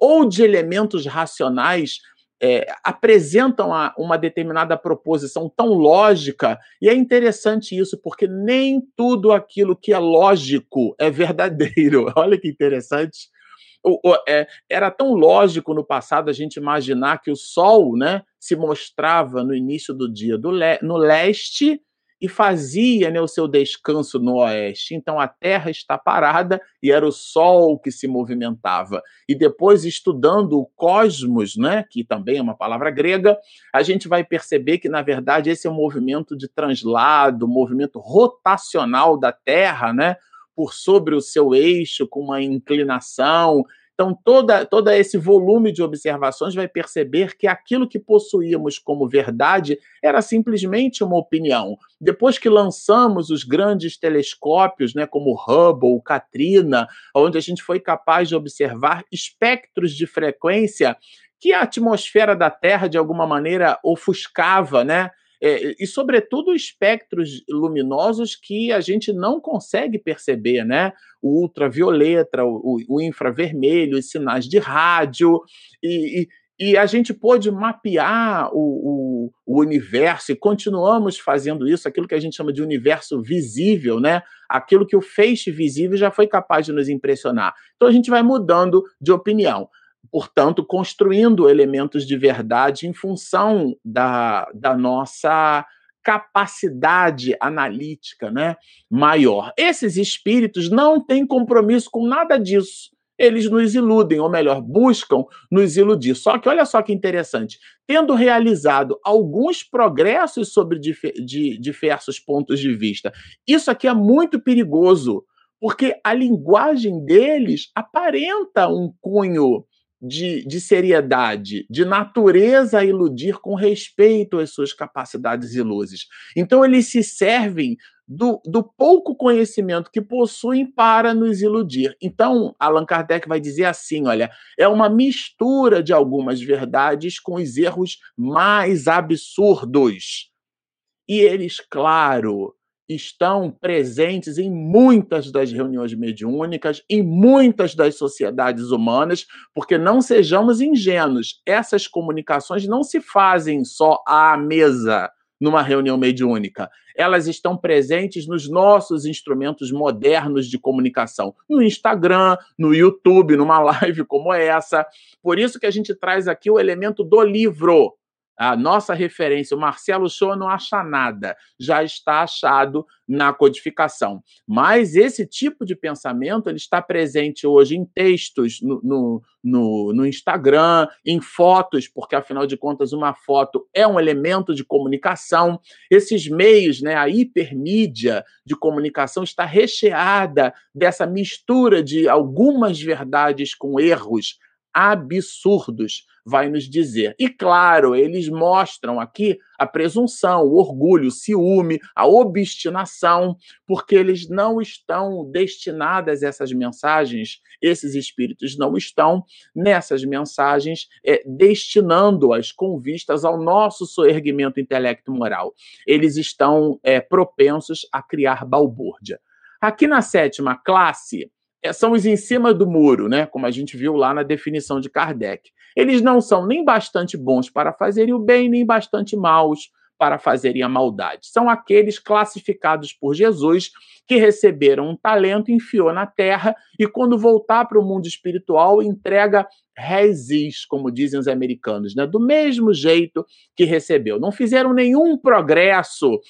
ou de elementos racionais, é, apresentam a, uma determinada proposição tão lógica, e é interessante isso, porque nem tudo aquilo que é lógico é verdadeiro. Olha que interessante. O, o, é, era tão lógico no passado a gente imaginar que o Sol né, se mostrava no início do dia do le no leste e fazia né, o seu descanso no oeste. Então a terra está parada e era o sol que se movimentava. E depois, estudando o cosmos, né, que também é uma palavra grega, a gente vai perceber que, na verdade, esse é um movimento de translado, um movimento rotacional da terra, né? Por sobre o seu eixo, com uma inclinação, então, toda, todo esse volume de observações vai perceber que aquilo que possuíamos como verdade era simplesmente uma opinião. Depois que lançamos os grandes telescópios, né, como Hubble, Katrina, onde a gente foi capaz de observar espectros de frequência que a atmosfera da Terra, de alguma maneira, ofuscava, né? É, e, sobretudo, espectros luminosos que a gente não consegue perceber, né? O ultravioleta, o, o infravermelho, os sinais de rádio, e, e e a gente pôde mapear o, o, o, universo e continuamos fazendo isso, aquilo que a gente chama de universo visível, né? Aquilo que o feixe visível já foi capaz de nos impressionar. Então a gente vai mudando de opinião portanto, construindo elementos de verdade em função da, da nossa capacidade analítica né, maior. Esses espíritos não têm compromisso com nada disso. Eles nos iludem, ou melhor, buscam nos iludir. Só que olha só que interessante: tendo realizado alguns progressos sobre de diversos pontos de vista, isso aqui é muito perigoso, porque a linguagem deles aparenta um cunho de, de seriedade, de natureza a iludir com respeito às suas capacidades e luzes. Então, eles se servem do, do, pouco conhecimento que possuem para nos iludir. Então, Allan Kardec vai dizer assim: olha, é uma mistura de algumas verdades com os erros mais absurdos. E eles, claro, estão presentes em muitas das reuniões mediúnicas, em muitas das sociedades humanas, porque não sejamos ingênuos, essas comunicações não se fazem só à mesa numa reunião mediúnica. Elas estão presentes nos nossos instrumentos modernos de comunicação, no Instagram, no YouTube, numa live como essa. Por isso que a gente traz aqui o elemento do livro a nossa referência, o Marcelo Show não acha nada, já está achado na codificação. Mas esse tipo de pensamento ele está presente hoje em textos no, no, no, no Instagram, em fotos, porque afinal de contas uma foto é um elemento de comunicação. Esses meios, né, a hipermídia de comunicação está recheada dessa mistura de algumas verdades com erros absurdos vai nos dizer. E claro, eles mostram aqui a presunção, o orgulho, o ciúme, a obstinação, porque eles não estão destinadas essas mensagens, esses espíritos não estão nessas mensagens é, destinando-as com vistas ao nosso soerguimento intelecto-moral. Eles estão é, propensos a criar balbúrdia. Aqui na sétima classe, são os em cima do muro, né? Como a gente viu lá na definição de Kardec. Eles não são nem bastante bons para fazerem o bem, nem bastante maus para fazerem a maldade. São aqueles classificados por Jesus que receberam um talento, enfiou na terra e, quando voltar para o mundo espiritual, entrega rezis, como dizem os americanos, né? do mesmo jeito que recebeu. Não fizeram nenhum progresso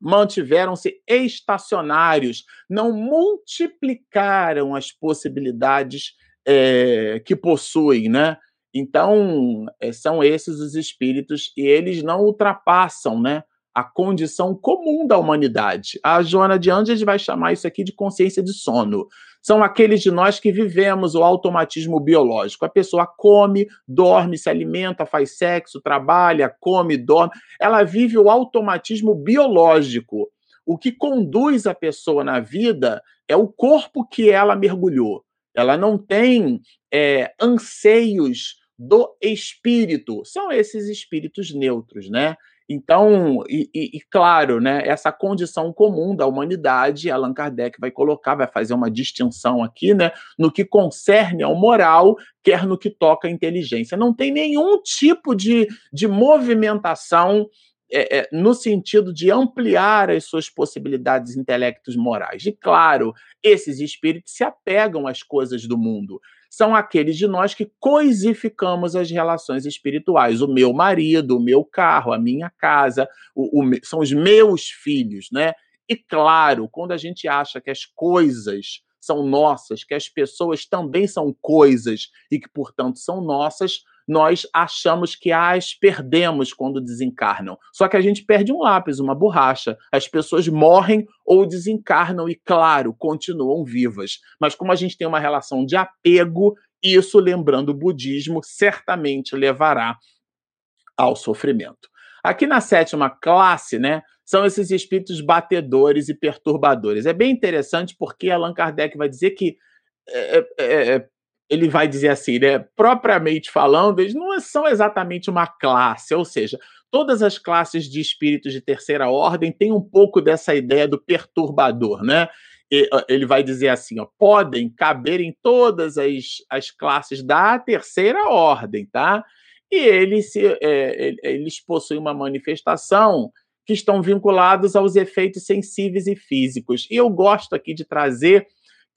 mantiveram-se estacionários, não multiplicaram as possibilidades é, que possuem, né? Então, é, são esses os espíritos e eles não ultrapassam, né? a condição comum da humanidade. A Joana de Andes vai chamar isso aqui de consciência de sono. São aqueles de nós que vivemos o automatismo biológico. A pessoa come, dorme, se alimenta, faz sexo, trabalha, come, dorme. Ela vive o automatismo biológico. O que conduz a pessoa na vida é o corpo que ela mergulhou. Ela não tem é, anseios do espírito. São esses espíritos neutros, né? Então, e, e, e, claro, né, essa condição comum da humanidade, Allan Kardec vai colocar, vai fazer uma distinção aqui, né, no que concerne ao moral, quer no que toca à inteligência. Não tem nenhum tipo de, de movimentação é, é, no sentido de ampliar as suas possibilidades intelectos morais. E claro, esses espíritos se apegam às coisas do mundo são aqueles de nós que coisificamos as relações espirituais. O meu marido, o meu carro, a minha casa, o, o, são os meus filhos, né? E claro, quando a gente acha que as coisas são nossas, que as pessoas também são coisas e que, portanto, são nossas, nós achamos que as perdemos quando desencarnam. Só que a gente perde um lápis, uma borracha. As pessoas morrem ou desencarnam e, claro, continuam vivas. Mas como a gente tem uma relação de apego, isso, lembrando o budismo, certamente levará ao sofrimento. Aqui na sétima classe, né, são esses espíritos batedores e perturbadores. É bem interessante porque Allan Kardec vai dizer que é, é, é ele vai dizer assim, né? Propriamente falando, eles não são exatamente uma classe, ou seja, todas as classes de espíritos de terceira ordem têm um pouco dessa ideia do perturbador, né? Ele vai dizer assim, ó, podem caber em todas as, as classes da terceira ordem, tá? E eles, é, eles possuem uma manifestação que estão vinculados aos efeitos sensíveis e físicos. E eu gosto aqui de trazer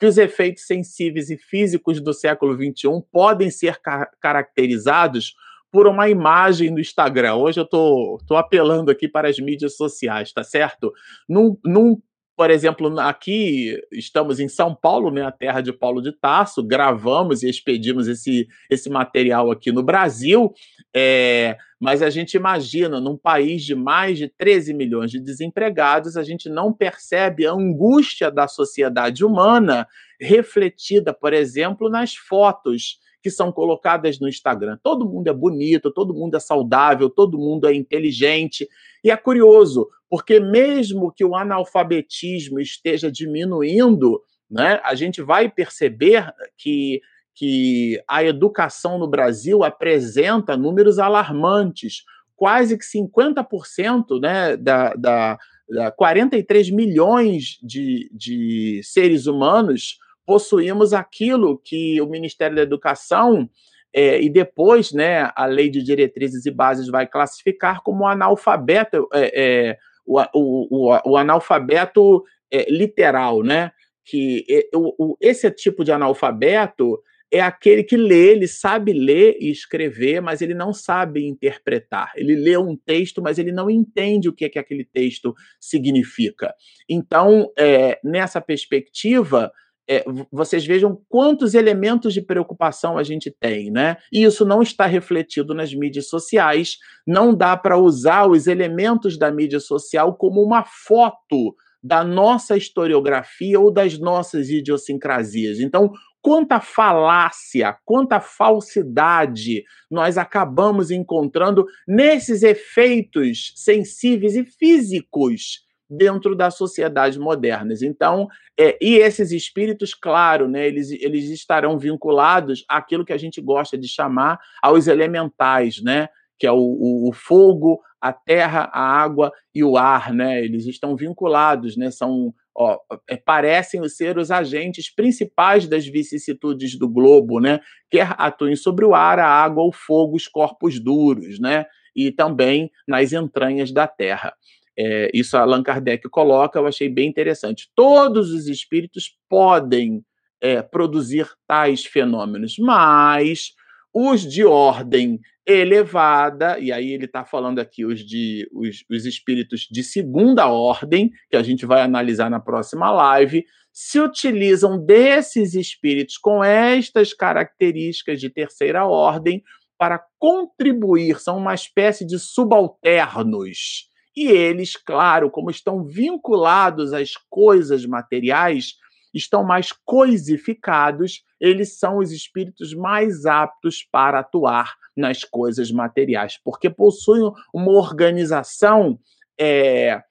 que os efeitos sensíveis e físicos do século XXI podem ser ca caracterizados por uma imagem no Instagram. Hoje eu estou apelando aqui para as mídias sociais, tá certo? Num, num por exemplo, aqui estamos em São Paulo, né, a terra de Paulo de Tarso, gravamos e expedimos esse, esse material aqui no Brasil, é, mas a gente imagina, num país de mais de 13 milhões de desempregados, a gente não percebe a angústia da sociedade humana refletida, por exemplo, nas fotos que são colocadas no Instagram. Todo mundo é bonito, todo mundo é saudável, todo mundo é inteligente. E é curioso, porque mesmo que o analfabetismo esteja diminuindo, né, a gente vai perceber que, que a educação no Brasil apresenta números alarmantes. Quase que 50% né, da, da, da 43 milhões de, de seres humanos possuímos aquilo que o Ministério da Educação é, e depois, né, a Lei de Diretrizes e Bases vai classificar como analfabeto, é, é, o, o, o, o, analfabeto é, literal, né? Que o, esse tipo de analfabeto é aquele que lê, ele sabe ler e escrever, mas ele não sabe interpretar. Ele lê um texto, mas ele não entende o que, é que aquele texto significa. Então, é, nessa perspectiva, é, vocês vejam quantos elementos de preocupação a gente tem, né? E isso não está refletido nas mídias sociais. Não dá para usar os elementos da mídia social como uma foto da nossa historiografia ou das nossas idiosincrasias. Então, quanta falácia, quanta falsidade nós acabamos encontrando nesses efeitos sensíveis e físicos dentro da sociedade moderna. Então, é, e esses espíritos, claro, né, eles, eles estarão vinculados àquilo que a gente gosta de chamar aos elementais, né, que é o, o, o fogo, a terra, a água e o ar, né? Eles estão vinculados, né? São ó, é, parecem ser os agentes principais das vicissitudes do globo, né? Quer atuem sobre o ar, a água, o fogo, os corpos duros, né? E também nas entranhas da terra. É, isso Allan Kardec coloca, eu achei bem interessante. Todos os espíritos podem é, produzir tais fenômenos, mas os de ordem elevada, e aí ele está falando aqui os, de, os, os espíritos de segunda ordem, que a gente vai analisar na próxima live, se utilizam desses espíritos com estas características de terceira ordem para contribuir, são uma espécie de subalternos e eles, claro, como estão vinculados às coisas materiais, estão mais coisificados, eles são os espíritos mais aptos para atuar nas coisas materiais, porque possuem uma organização é,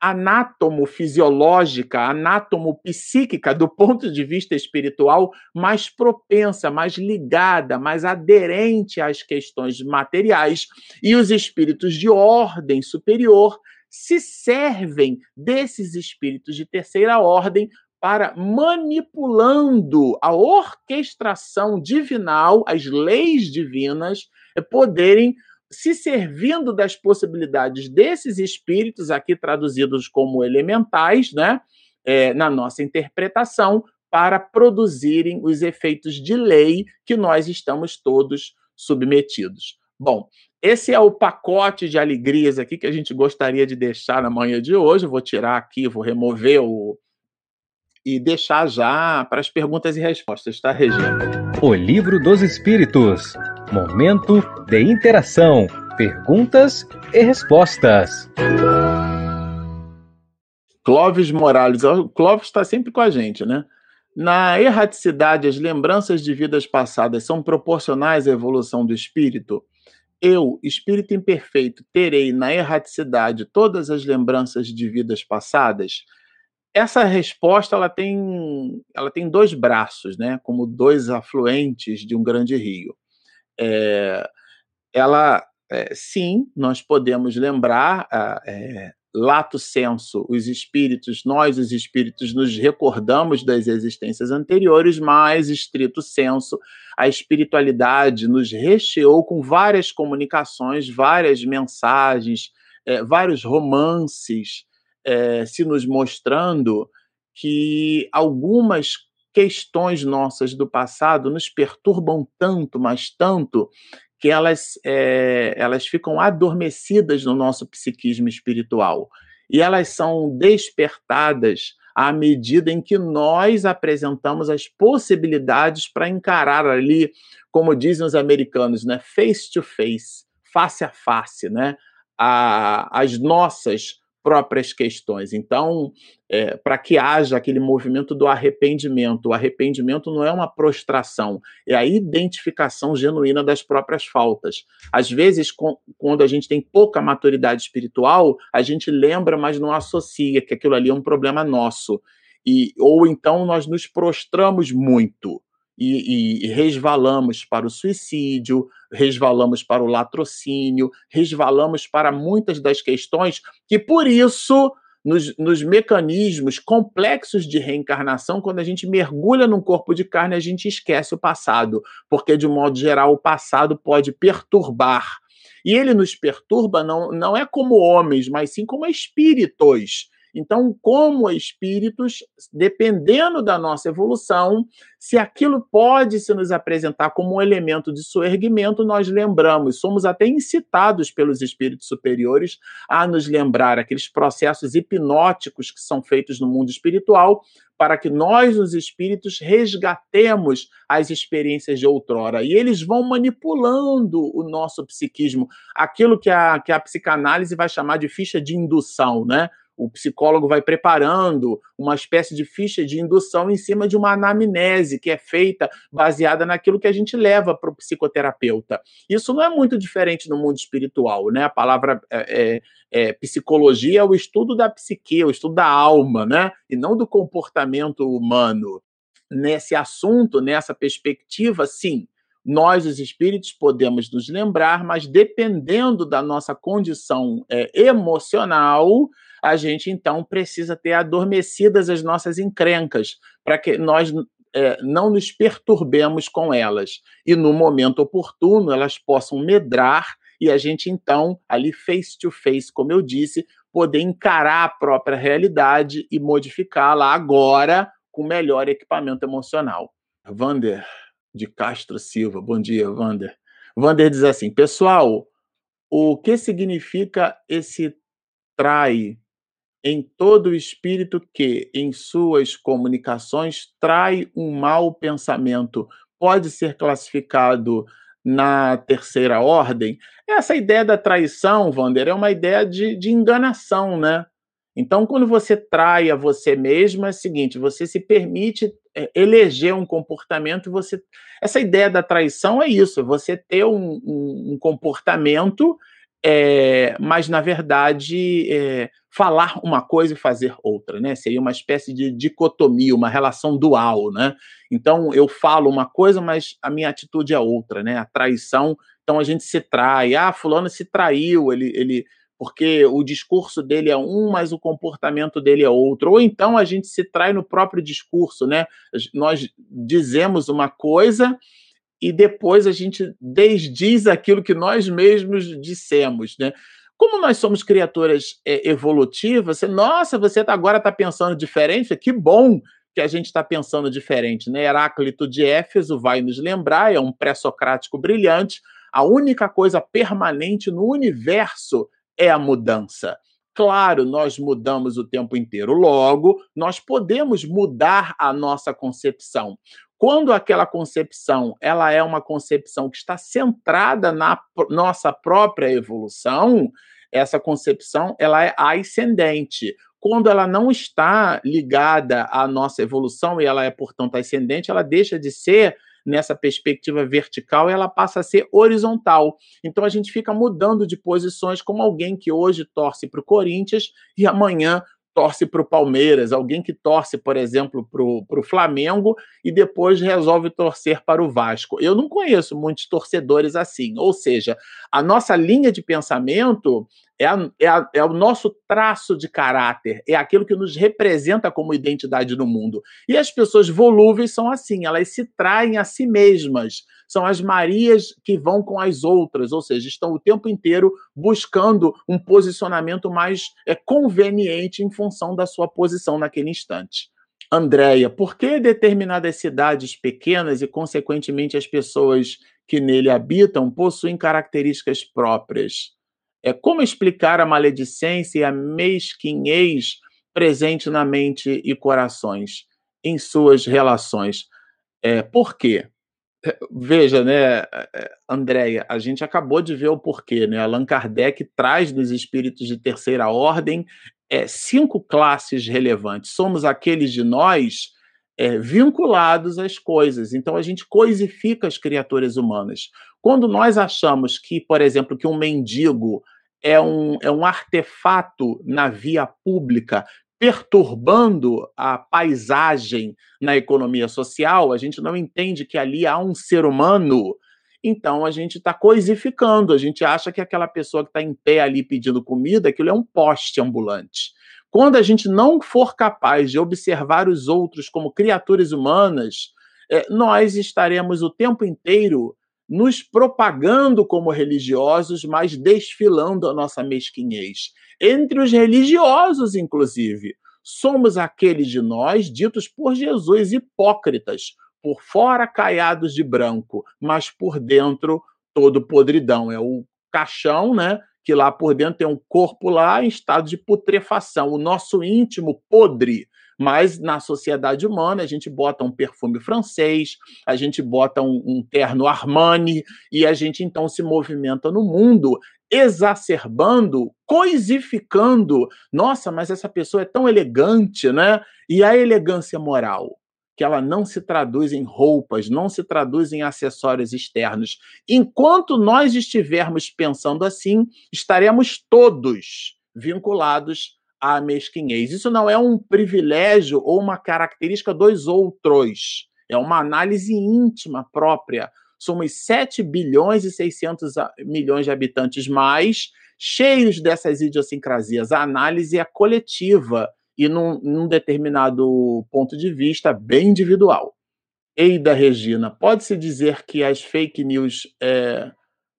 anátomo-fisiológica, anátomo-psíquica, do ponto de vista espiritual, mais propensa, mais ligada, mais aderente às questões materiais, e os espíritos de ordem superior se servem desses espíritos de terceira ordem para manipulando a orquestração divinal, as leis divinas, poderem se servindo das possibilidades desses espíritos, aqui traduzidos como elementais, né, é, na nossa interpretação, para produzirem os efeitos de lei que nós estamos todos submetidos. Bom, esse é o pacote de alegrias aqui que a gente gostaria de deixar na manhã de hoje. Vou tirar aqui, vou remover o. e deixar já para as perguntas e respostas, tá, Regina? O Livro dos Espíritos Momento de interação, perguntas e respostas. Clóvis Morales, o Clóvis está sempre com a gente, né? Na erraticidade, as lembranças de vidas passadas são proporcionais à evolução do espírito? Eu, espírito imperfeito, terei na erraticidade todas as lembranças de vidas passadas? Essa resposta ela tem, ela tem dois braços, né? Como dois afluentes de um grande rio. É, ela, é, sim, nós podemos lembrar, é, lato senso, os espíritos, nós, os espíritos, nos recordamos das existências anteriores, mas, estrito senso, a espiritualidade nos recheou com várias comunicações, várias mensagens, é, vários romances, é, se nos mostrando que algumas questões nossas do passado nos perturbam tanto, mas tanto, que elas, é, elas ficam adormecidas no nosso psiquismo espiritual. E elas são despertadas à medida em que nós apresentamos as possibilidades para encarar ali, como dizem os americanos, né, face to face, face a face, né, a, as nossas próprias questões. Então, é, para que haja aquele movimento do arrependimento, o arrependimento não é uma prostração, é a identificação genuína das próprias faltas. Às vezes, com, quando a gente tem pouca maturidade espiritual, a gente lembra, mas não associa que aquilo ali é um problema nosso. E, ou então nós nos prostramos muito e, e, resvalamos para o suicídio, resvalamos para o latrocínio, resvalamos para muitas das questões que, por isso, nos, nos, mecanismos complexos de reencarnação, quando a gente mergulha num corpo de carne, a gente esquece o passado, porque, de um modo geral, o passado pode perturbar. E ele nos perturba não, não é como homens, mas sim como espíritos. Então, como espíritos, dependendo da nossa evolução, se aquilo pode se nos apresentar como um elemento de soerguimento, nós lembramos, somos até incitados pelos espíritos superiores a nos lembrar aqueles processos hipnóticos que são feitos no mundo espiritual, para que nós, os espíritos, resgatemos as experiências de outrora. E eles vão manipulando o nosso psiquismo, aquilo que a, que a psicanálise vai chamar de ficha de indução, né? O psicólogo vai preparando uma espécie de ficha de indução em cima de uma anamnese que é feita baseada naquilo que a gente leva para o psicoterapeuta. Isso não é muito diferente no mundo espiritual, né? A palavra é, é, é, psicologia é o estudo da psique, o estudo da alma, né? E não do comportamento humano. Nesse assunto, nessa perspectiva, sim, nós, os espíritos, podemos nos lembrar, mas dependendo da nossa condição é, emocional, a gente então precisa ter adormecidas as nossas encrencas, para que nós é, não nos perturbemos com elas. E no momento oportuno, elas possam medrar e a gente então, ali face to face, como eu disse, poder encarar a própria realidade e modificá-la agora com melhor equipamento emocional. Vander de Castro Silva, bom dia, Vander. Vander diz assim: pessoal, o que significa esse trai em todo espírito que, em suas comunicações, trai um mau pensamento, pode ser classificado na terceira ordem? Essa ideia da traição, Wander, é uma ideia de, de enganação, né? Então, quando você trai a você mesmo, é o seguinte: você se permite eleger um comportamento, você. Essa ideia da traição é isso: você ter um, um, um comportamento é, mas na verdade é, falar uma coisa e fazer outra, né? Seria uma espécie de dicotomia, uma relação dual, né? Então eu falo uma coisa, mas a minha atitude é outra, né? A traição, então a gente se trai, ah, fulano se traiu, ele, ele porque o discurso dele é um, mas o comportamento dele é outro. Ou então a gente se trai no próprio discurso, né? Nós dizemos uma coisa e depois a gente desdiz aquilo que nós mesmos dissemos, né? Como nós somos criaturas é, evolutivas, você, nossa, você tá, agora está pensando diferente, que bom que a gente está pensando diferente. Né? Heráclito de Éfeso vai nos lembrar, é um pré-socrático brilhante. A única coisa permanente no universo é a mudança. Claro, nós mudamos o tempo inteiro. Logo, nós podemos mudar a nossa concepção. Quando aquela concepção ela é uma concepção que está centrada na nossa própria evolução, essa concepção ela é ascendente. Quando ela não está ligada à nossa evolução e ela é, portanto, ascendente, ela deixa de ser nessa perspectiva vertical, ela passa a ser horizontal. Então a gente fica mudando de posições como alguém que hoje torce para o Corinthians e amanhã torce para o Palmeiras, alguém que torce, por exemplo, para o Flamengo e depois resolve torcer para o Vasco. Eu não conheço muitos torcedores assim. Ou seja, a nossa linha de pensamento é, a, é, a, é, o nosso traço de caráter, é aquilo que nos representa como identidade no mundo. E as pessoas volúveis são assim, elas se traem a si mesmas. São as Marias que vão com as outras, ou seja, estão o tempo inteiro buscando um posicionamento mais é, conveniente em função da sua posição naquele instante. Andréia, por que determinadas cidades pequenas e, consequentemente, as pessoas que nele habitam possuem características próprias? É como explicar a maledicência e a mesquinhez presente na mente e corações em suas relações. É, por quê? É, veja, né, é, Andréia, a gente acabou de ver o porquê, né? Allan Kardec traz nos espíritos de terceira ordem é, cinco classes relevantes. Somos aqueles de nós é, vinculados às coisas. Então a gente coisifica as criaturas humanas. Quando nós achamos que, por exemplo, que um mendigo é um, é um artefato na via pública perturbando a paisagem na economia social, a gente não entende que ali há um ser humano. Então a gente está coisificando, a gente acha que aquela pessoa que está em pé ali pedindo comida, aquilo é um poste ambulante. Quando a gente não for capaz de observar os outros como criaturas humanas, é, nós estaremos o tempo inteiro nos propagando como religiosos, mas desfilando a nossa mesquinhez. Entre os religiosos, inclusive, somos aqueles de nós ditos por Jesus hipócritas, por fora caiados de branco, mas por dentro todo podridão. É o caixão, né? Que lá por dentro tem um corpo lá em estado de putrefação, o nosso íntimo podre. Mas na sociedade humana, a gente bota um perfume francês, a gente bota um, um terno Armani, e a gente então se movimenta no mundo exacerbando, coisificando. Nossa, mas essa pessoa é tão elegante, né? E a elegância moral? que ela não se traduz em roupas, não se traduz em acessórios externos. Enquanto nós estivermos pensando assim, estaremos todos vinculados à mesquinhez. Isso não é um privilégio ou uma característica dos outros, é uma análise íntima própria. Somos 7 bilhões e 600 milhões de habitantes mais, cheios dessas idiosincrasias. A análise é coletiva e num, num determinado ponto de vista bem individual. Eida Regina, pode-se dizer que as fake news é,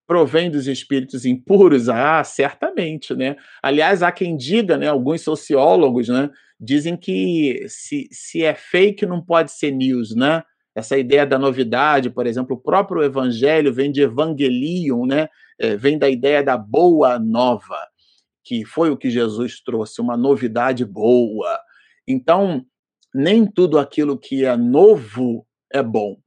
provém dos espíritos impuros? Ah, certamente, né? Aliás, há quem diga, né, alguns sociólogos, né, dizem que se, se é fake não pode ser news, né? Essa ideia da novidade, por exemplo, o próprio evangelho vem de evangelium, né? É, vem da ideia da boa nova, que foi o que Jesus trouxe, uma novidade boa. Então, nem tudo aquilo que é novo é bom.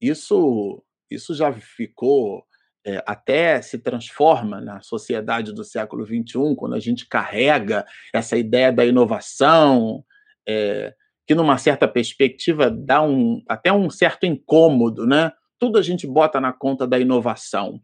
Isso, isso já ficou é, até se transforma na sociedade do século XXI, quando a gente carrega essa ideia da inovação, é, que numa certa perspectiva dá um, até um certo incômodo, né? Tudo a gente bota na conta da inovação.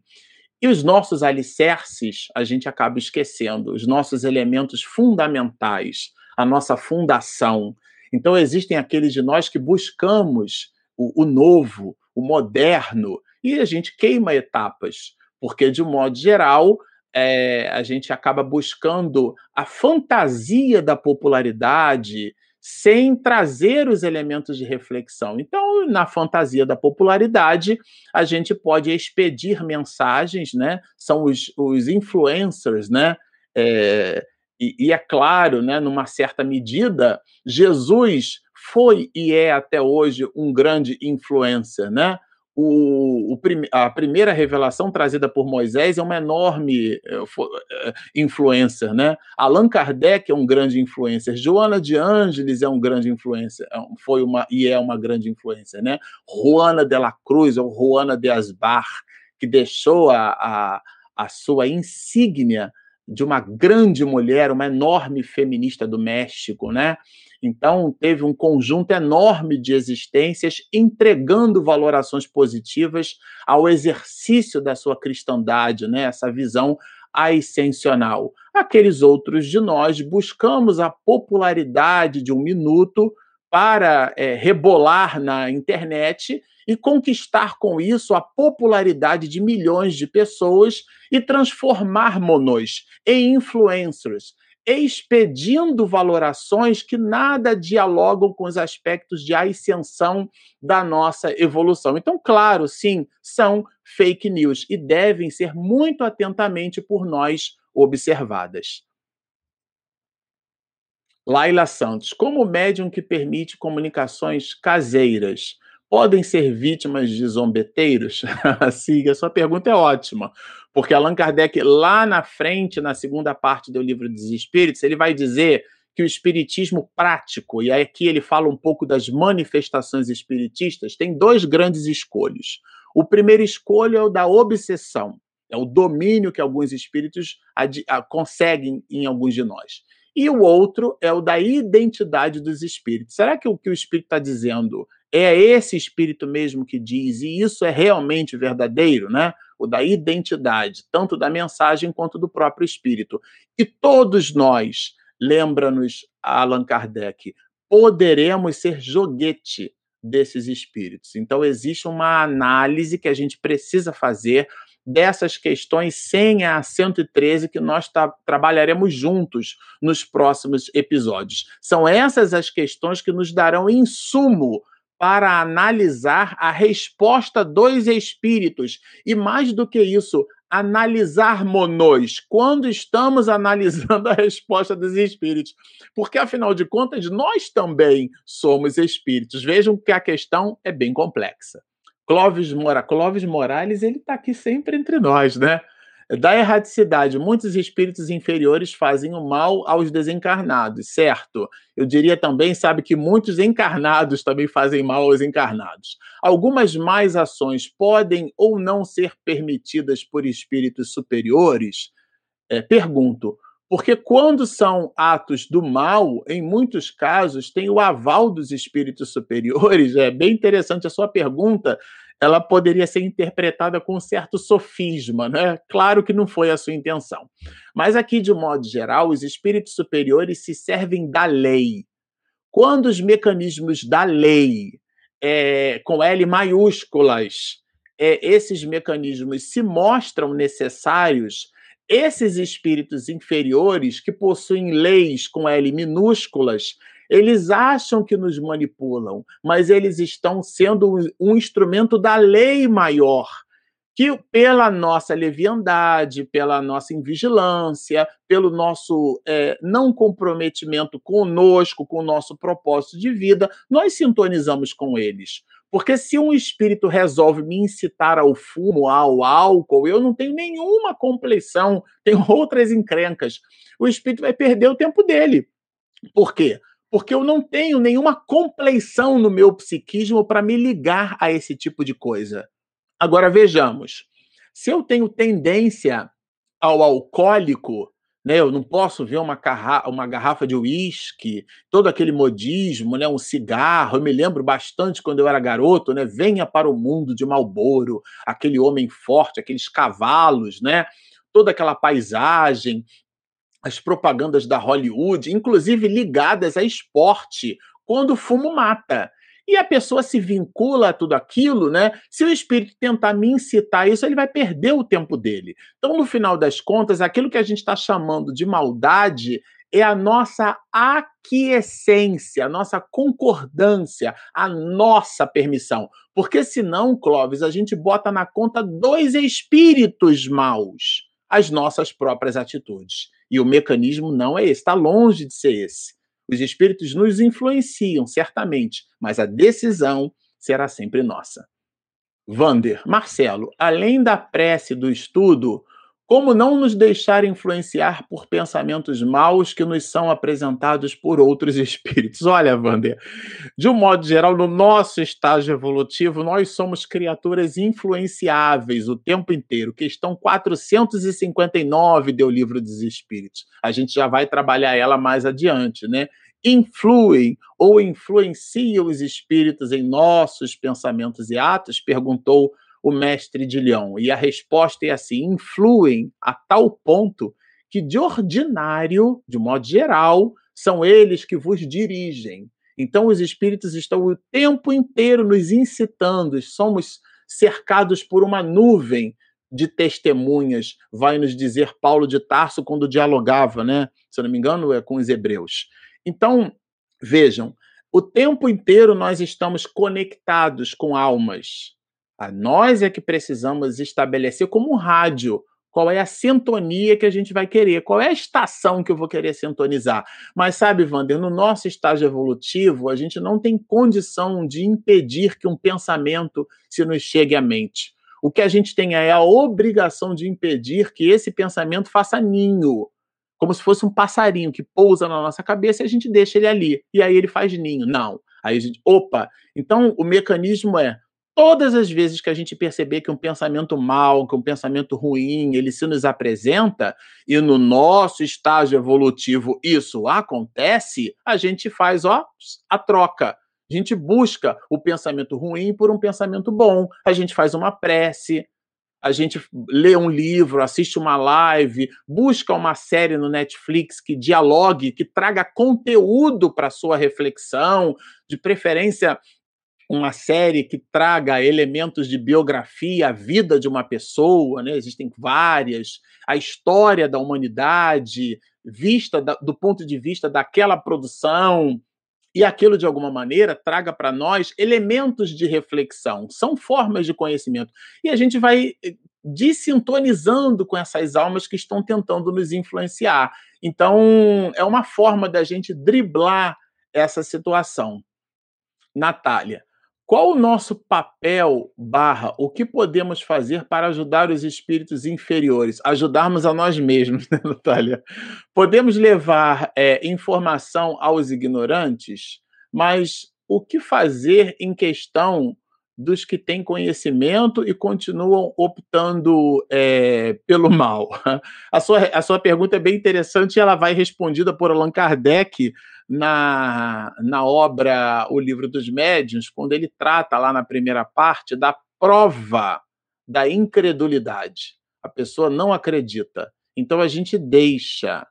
E os nossos alicerces a gente acaba esquecendo, os nossos elementos fundamentais, a nossa fundação. Então, existem aqueles de nós que buscamos o, o novo, o moderno, e a gente queima etapas, porque, de um modo geral, é, a gente acaba buscando a fantasia da popularidade sem trazer os elementos de reflexão. Então, na fantasia da popularidade, a gente pode expedir mensagens, né? São os, os influencers, né? É, e, e, é claro, né, numa certa medida, Jesus foi e é até hoje um grande influencer, né? O, o, a primeira revelação trazida por Moisés é uma enorme uh, influencer, né? Allan Kardec é um grande influencer, Joana de Ângeles é um grande influencer, é foi uma e é uma grande influencer, né? Juana de la Cruz ou Juana de Asbar, que deixou a, a, a sua insígnia de uma grande mulher, uma enorme feminista do México, né? Então, teve um conjunto enorme de existências entregando valorações positivas ao exercício da sua cristandade, né? essa visão ascensional. Aqueles outros de nós buscamos a popularidade de um minuto para é, rebolar na internet e conquistar com isso a popularidade de milhões de pessoas e transformarmos-nos em influencers, expedindo valorações que nada dialogam com os aspectos de ascensão da nossa evolução. Então, claro, sim, são fake news e devem ser muito atentamente por nós observadas. Laila Santos, como médium que permite comunicações caseiras, podem ser vítimas de zombeteiros? Sim, a sua pergunta é ótima, porque Allan Kardec, lá na frente, na segunda parte do livro dos Espíritos, ele vai dizer que o espiritismo prático, e aqui ele fala um pouco das manifestações espiritistas, tem dois grandes escolhos. O primeiro escolho é o da obsessão, é o domínio que alguns espíritos conseguem em alguns de nós. E o outro é o da identidade dos espíritos. Será que o que o espírito está dizendo é esse espírito mesmo que diz, e isso é realmente verdadeiro, né? O da identidade, tanto da mensagem quanto do próprio espírito. E todos nós, lembra-nos Allan Kardec, poderemos ser joguete desses espíritos. Então, existe uma análise que a gente precisa fazer dessas questões sem a 113 que nós trabalharemos juntos nos próximos episódios. São essas as questões que nos darão insumo para analisar a resposta dos espíritos. E mais do que isso, analisarmos quando estamos analisando a resposta dos espíritos. Porque, afinal de contas, nós também somos espíritos. Vejam que a questão é bem complexa. Clóvis, Mora... Clóvis Morales, ele está aqui sempre entre nós, né? Da erraticidade, muitos espíritos inferiores fazem o mal aos desencarnados, certo? Eu diria também, sabe, que muitos encarnados também fazem mal aos encarnados. Algumas mais ações podem ou não ser permitidas por espíritos superiores? É, pergunto, porque quando são atos do mal, em muitos casos, tem o aval dos espíritos superiores. É bem interessante a sua pergunta, ela poderia ser interpretada com um certo sofisma, né? Claro que não foi a sua intenção. Mas aqui, de modo geral, os espíritos superiores se servem da lei. Quando os mecanismos da lei, é, com L maiúsculas, é, esses mecanismos se mostram necessários, esses espíritos inferiores que possuem leis com L minúsculas, eles acham que nos manipulam, mas eles estão sendo um instrumento da lei maior, que pela nossa leviandade, pela nossa invigilância, pelo nosso é, não comprometimento conosco, com o nosso propósito de vida, nós sintonizamos com eles. Porque se um espírito resolve me incitar ao fumo, ao álcool, eu não tenho nenhuma compleição, tenho outras encrencas. O espírito vai perder o tempo dele. Por quê? Porque eu não tenho nenhuma compleição no meu psiquismo para me ligar a esse tipo de coisa. Agora vejamos, se eu tenho tendência ao alcoólico, né, eu não posso ver uma, garra uma garrafa de uísque, todo aquele modismo, né, um cigarro. Eu me lembro bastante quando eu era garoto, né, venha para o mundo de Malboro, aquele homem forte, aqueles cavalos, né, toda aquela paisagem, as propagandas da Hollywood, inclusive ligadas a esporte, quando o fumo mata. E a pessoa se vincula a tudo aquilo, né? Se o espírito tentar me incitar isso, ele vai perder o tempo dele. Então, no final das contas, aquilo que a gente está chamando de maldade é a nossa aquiescência, a nossa concordância, a nossa permissão. Porque senão, Clóvis, a gente bota na conta dois espíritos maus as nossas próprias atitudes. E o mecanismo não é esse, está longe de ser esse. Os espíritos nos influenciam, certamente, mas a decisão será sempre nossa. Vander, Marcelo, além da prece do estudo, como não nos deixar influenciar por pensamentos maus que nos são apresentados por outros espíritos? Olha, Wander, de um modo geral, no nosso estágio evolutivo, nós somos criaturas influenciáveis o tempo inteiro. Questão 459 do Livro dos Espíritos. A gente já vai trabalhar ela mais adiante, né? influem ou influenciam os espíritos em nossos pensamentos e atos? Perguntou o mestre de Leão? E a resposta é assim: influem a tal ponto que, de ordinário, de modo geral, são eles que vos dirigem. Então, os espíritos estão o tempo inteiro nos incitando, somos cercados por uma nuvem de testemunhas, vai nos dizer Paulo de Tarso quando dialogava, né? Se eu não me engano, é com os hebreus. Então, vejam, o tempo inteiro nós estamos conectados com almas. A nós é que precisamos estabelecer como um rádio qual é a sintonia que a gente vai querer, qual é a estação que eu vou querer sintonizar. Mas sabe, Wander, no nosso estágio evolutivo, a gente não tem condição de impedir que um pensamento se nos chegue à mente. O que a gente tem é a obrigação de impedir que esse pensamento faça ninho, como se fosse um passarinho que pousa na nossa cabeça e a gente deixa ele ali. E aí ele faz ninho. Não. Aí a gente, opa. Então o mecanismo é todas as vezes que a gente perceber que um pensamento mal, que um pensamento ruim, ele se nos apresenta, e no nosso estágio evolutivo isso acontece, a gente faz ó, a troca. A gente busca o pensamento ruim por um pensamento bom. A gente faz uma prece, a gente lê um livro, assiste uma live, busca uma série no Netflix que dialogue, que traga conteúdo para sua reflexão, de preferência uma série que traga elementos de biografia, a vida de uma pessoa, né? existem várias, a história da humanidade, vista da, do ponto de vista daquela produção, e aquilo, de alguma maneira, traga para nós elementos de reflexão, são formas de conhecimento. E a gente vai eh, desintonizando com essas almas que estão tentando nos influenciar. Então, é uma forma da gente driblar essa situação. Natália, qual o nosso papel, barra, o que podemos fazer para ajudar os espíritos inferiores? Ajudarmos a nós mesmos, né, Natália? Podemos levar é, informação aos ignorantes, mas o que fazer em questão dos que têm conhecimento e continuam optando é, pelo mal? A sua, a sua pergunta é bem interessante e ela vai respondida por Allan Kardec na, na obra O Livro dos Médiuns, quando ele trata lá na primeira parte da prova da incredulidade. A pessoa não acredita. Então a gente deixa,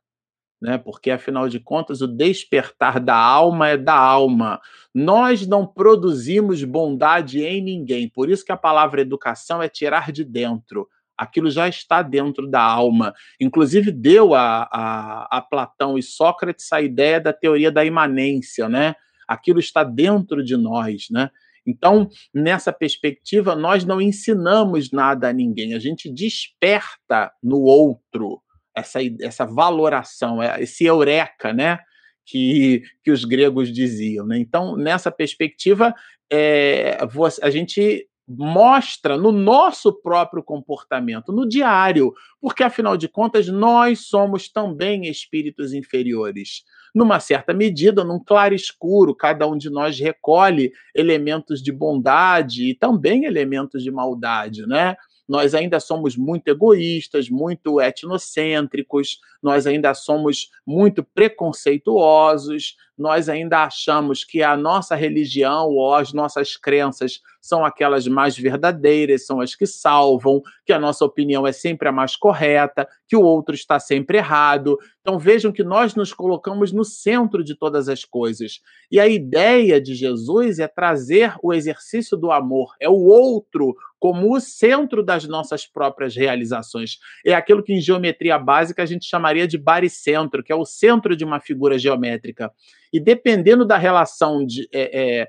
né? Porque afinal de contas o despertar da alma é da alma. Nós não produzimos bondade em ninguém. Por isso que a palavra educação é tirar de dentro aquilo já está dentro da alma. Inclusive, deu a, a, a, Platão e Sócrates a ideia da teoria da imanência, né? Aquilo está dentro de nós, né? Então, nessa perspectiva, nós não ensinamos nada a ninguém, a gente desperta no outro essa, essa valoração, é, esse eureka, né? Que, que os gregos diziam. Né? Então, nessa perspectiva, é, a gente mostra no nosso próprio comportamento, no diário, porque afinal de contas nós somos também espíritos inferiores. Numa certa medida, num claro escuro, cada um de nós recolhe elementos de bondade e também elementos de maldade, né? Nós ainda somos muito egoístas, muito etnocêntricos, nós ainda somos muito preconceituosos, nós ainda achamos que a nossa religião ou as nossas crenças são aquelas mais verdadeiras, são as que salvam, que a nossa opinião é sempre a mais correta, que o outro está sempre errado. Então vejam que nós nos colocamos no centro de todas as coisas. E a ideia de Jesus é trazer o exercício do amor, é o outro como o centro das nossas próprias realizações. É aquilo que em geometria básica a gente chamaria de baricentro, que é o centro de uma figura geométrica. E dependendo da relação de, é, é,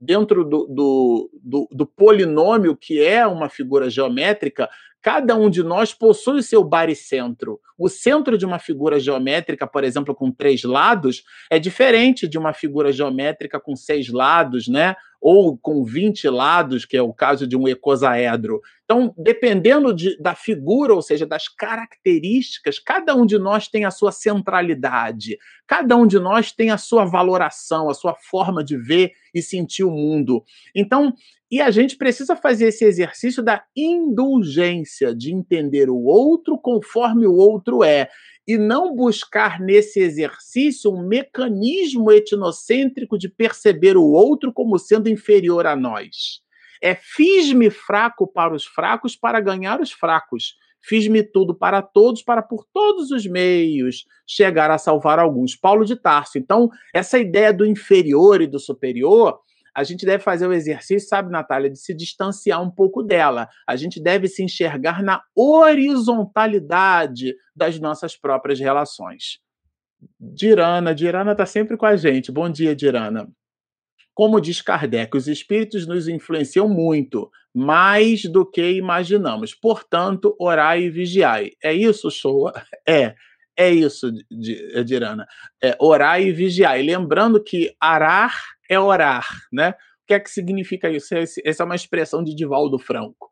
dentro do, do, do, do polinômio que é uma figura geométrica, Cada um de nós possui seu baricentro. O centro de uma figura geométrica, por exemplo, com três lados, é diferente de uma figura geométrica com seis lados, né? Ou com 20 lados, que é o caso de um ecosaedro. Então, dependendo de, da figura, ou seja, das características, cada um de nós tem a sua centralidade, cada um de nós tem a sua valoração, a sua forma de ver e sentir o mundo. Então, e a gente precisa fazer esse exercício da indulgência, de entender o outro conforme o outro é, e não buscar nesse exercício um mecanismo etnocêntrico de perceber o outro como sendo inferior a nós. É fiz-me fraco para os fracos para ganhar os fracos. Fiz-me tudo para todos, para por todos os meios chegar a salvar alguns. Paulo de Tarso. Então, essa ideia do inferior e do superior a gente deve fazer o exercício, sabe, Natália, de se distanciar um pouco dela. A gente deve se enxergar na horizontalidade das nossas próprias relações. Dirana, Dirana está sempre com a gente. Bom dia, Dirana. Como diz Kardec, os espíritos nos influenciam muito, mais do que imaginamos. Portanto, orai e vigiai. É isso, Showa? É. É isso, Dirana. É, orar e vigiar. Lembrando que arar é orar, né? O que é que significa isso? Essa é uma expressão de Divaldo Franco.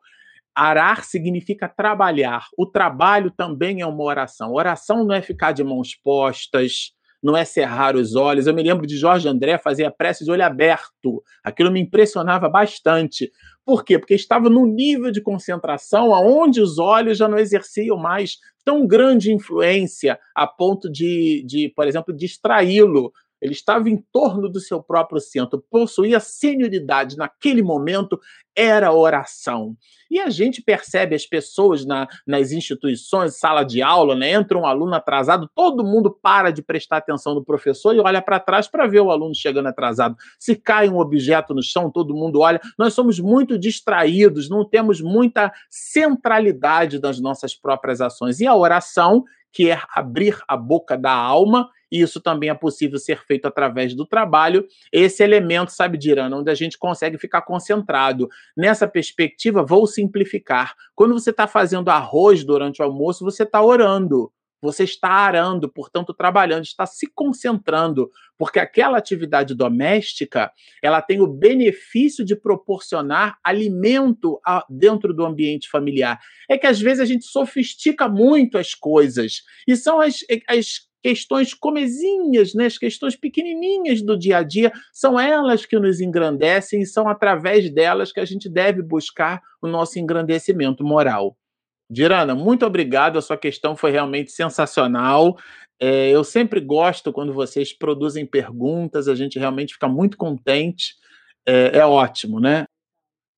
Arar significa trabalhar. O trabalho também é uma oração. Oração não é ficar de mãos postas, não é cerrar os olhos. Eu me lembro de Jorge André fazer a prece de olho aberto. Aquilo me impressionava bastante. Por quê? Porque estava num nível de concentração aonde os olhos já não exerciam mais tão grande influência a ponto de, de por exemplo, distraí-lo ele estava em torno do seu próprio centro, possuía senioridade naquele momento, era oração. E a gente percebe as pessoas na, nas instituições, sala de aula, né? entra um aluno atrasado, todo mundo para de prestar atenção no professor e olha para trás para ver o aluno chegando atrasado. Se cai um objeto no chão, todo mundo olha. Nós somos muito distraídos, não temos muita centralidade das nossas próprias ações. E a oração, que é abrir a boca da alma, e isso também é possível ser feito através do trabalho. Esse elemento, sabe, Dirana, onde a gente consegue ficar concentrado. Nessa perspectiva, vou simplificar. Quando você está fazendo arroz durante o almoço, você está orando. Você está arando, portanto, trabalhando, está se concentrando, porque aquela atividade doméstica ela tem o benefício de proporcionar alimento a, dentro do ambiente familiar. É que às vezes a gente sofistica muito as coisas e são as, as questões comezinhas, né, as questões pequenininhas do dia a dia, são elas que nos engrandecem e são através delas que a gente deve buscar o nosso engrandecimento moral. Dirana, muito obrigado, a sua questão foi realmente sensacional. É, eu sempre gosto quando vocês produzem perguntas, a gente realmente fica muito contente. É, é ótimo, né?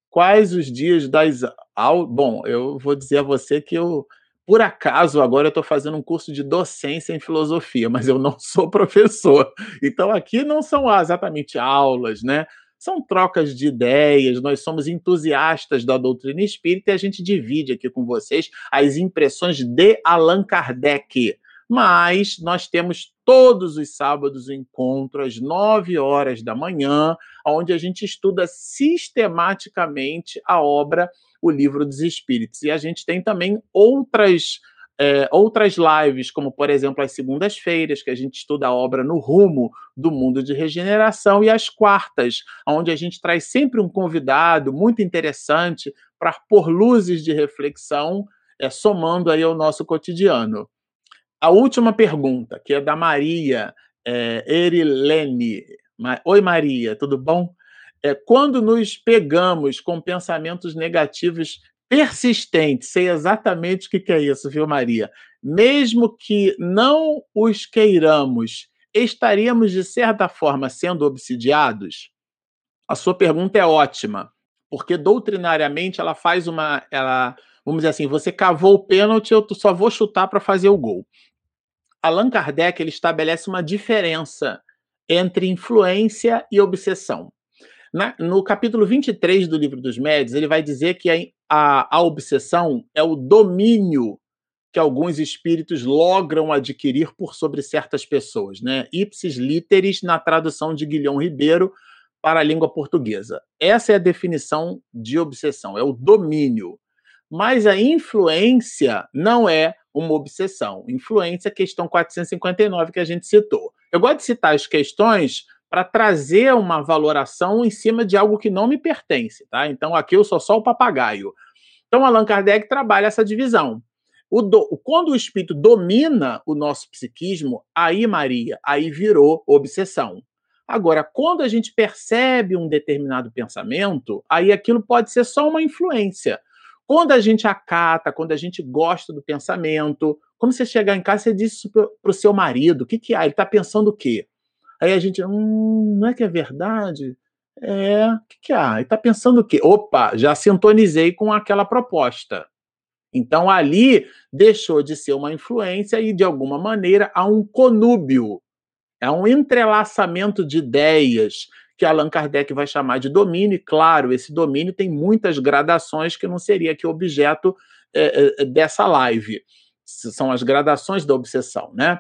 Quais os dias das aulas? Bom, eu vou dizer a você que eu por acaso, agora eu estou fazendo um curso de docência em filosofia, mas eu não sou professor. Então aqui não são exatamente aulas, né? São trocas de ideias, nós somos entusiastas da doutrina espírita e a gente divide aqui com vocês as impressões de Allan Kardec. Mas nós temos todos os sábados o encontro às 9 horas da manhã, onde a gente estuda sistematicamente a obra o Livro dos Espíritos. E a gente tem também outras. É, outras lives, como por exemplo as segundas-feiras, que a gente estuda a obra no rumo do mundo de regeneração, e as quartas, onde a gente traz sempre um convidado muito interessante para pôr luzes de reflexão, é, somando aí ao nosso cotidiano. A última pergunta, que é da Maria é, Erilene. Oi, Maria, tudo bom? É, quando nos pegamos com pensamentos negativos persistentes, sei exatamente o que, é isso, viu, Maria? Mesmo que não os queiramos, estaríamos, de certa forma, sendo obsidiados? A sua pergunta é ótima, porque doutrinariamente ela faz uma. Ela, vamos dizer assim, você cavou o pênalti, eu só vou chutar para fazer o gol. Allan Kardec ele estabelece uma diferença entre influência e obsessão. Na, no capítulo 23 do Livro dos Médios, ele vai dizer que a, a, a obsessão é o domínio que alguns espíritos logram adquirir por sobre certas pessoas, né? Ipsis literis na tradução de Guilhom Ribeiro para a língua portuguesa. Essa é a definição de obsessão, é o domínio. Mas a influência não é uma obsessão. Influência, questão 459 que a gente citou. Eu gosto de citar as questões para trazer uma valoração em cima de algo que não me pertence, tá? Então aqui eu sou só o papagaio. Então Allan Kardec trabalha essa divisão. O do, quando o espírito domina o nosso psiquismo, aí, Maria, aí virou obsessão. Agora, quando a gente percebe um determinado pensamento, aí aquilo pode ser só uma influência. Quando a gente acata, quando a gente gosta do pensamento, quando você chegar em casa, você diz para o seu marido, o que, que há? Ele está pensando o quê? Aí a gente, hum, não é que é verdade? É, o que, que há? Ele está pensando o quê? Opa, já sintonizei com aquela proposta. Então ali deixou de ser uma influência e, de alguma maneira, há um conúbio, é um entrelaçamento de ideias que Allan Kardec vai chamar de domínio, e claro, esse domínio tem muitas gradações que não seria aqui objeto é, é, dessa live. São as gradações da obsessão, né?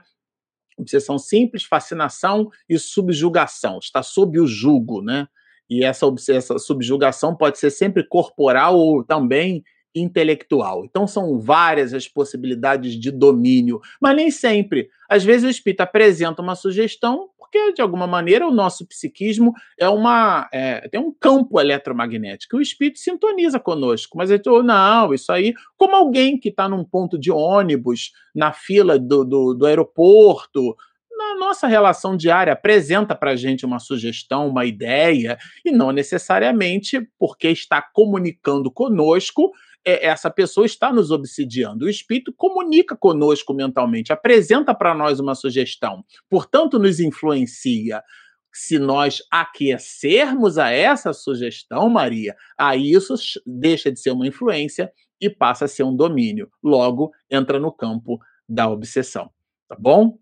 Obsessão simples, fascinação e subjugação. Está sob o jugo, né? E essa, essa subjugação pode ser sempre corporal ou também intelectual. Então são várias as possibilidades de domínio, mas nem sempre. Às vezes o espírito apresenta uma sugestão porque de alguma maneira o nosso psiquismo é uma é, tem um campo eletromagnético. O espírito sintoniza conosco, mas ele falou, não, isso aí, como alguém que está num ponto de ônibus na fila do, do, do aeroporto, na nossa relação diária, apresenta para a gente uma sugestão, uma ideia, e não necessariamente porque está comunicando conosco, essa pessoa está nos obsidiando. O espírito comunica conosco mentalmente, apresenta para nós uma sugestão, portanto, nos influencia. Se nós aquecermos a essa sugestão, Maria, aí isso deixa de ser uma influência e passa a ser um domínio. Logo, entra no campo da obsessão. Tá bom?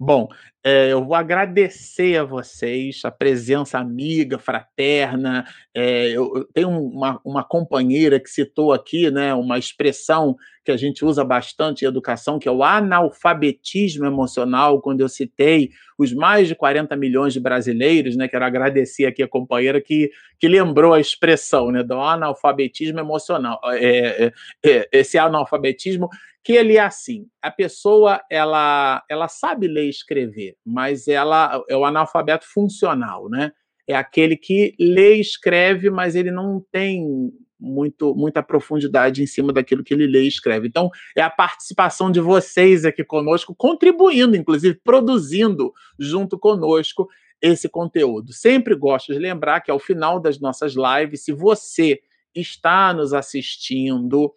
Bom, é, eu vou agradecer a vocês, a presença amiga, fraterna. É, eu, eu, tenho uma, uma companheira que citou aqui né, uma expressão que a gente usa bastante em educação, que é o analfabetismo emocional, quando eu citei os mais de 40 milhões de brasileiros, né? Quero agradecer aqui a companheira que, que lembrou a expressão né, do analfabetismo emocional. É, é, é esse analfabetismo que ele é assim, a pessoa ela, ela sabe ler e escrever, mas ela é o analfabeto funcional, né? É aquele que lê e escreve, mas ele não tem muito, muita profundidade em cima daquilo que ele lê e escreve. Então, é a participação de vocês aqui conosco, contribuindo, inclusive produzindo junto conosco esse conteúdo. Sempre gosto de lembrar que ao final das nossas lives, se você está nos assistindo,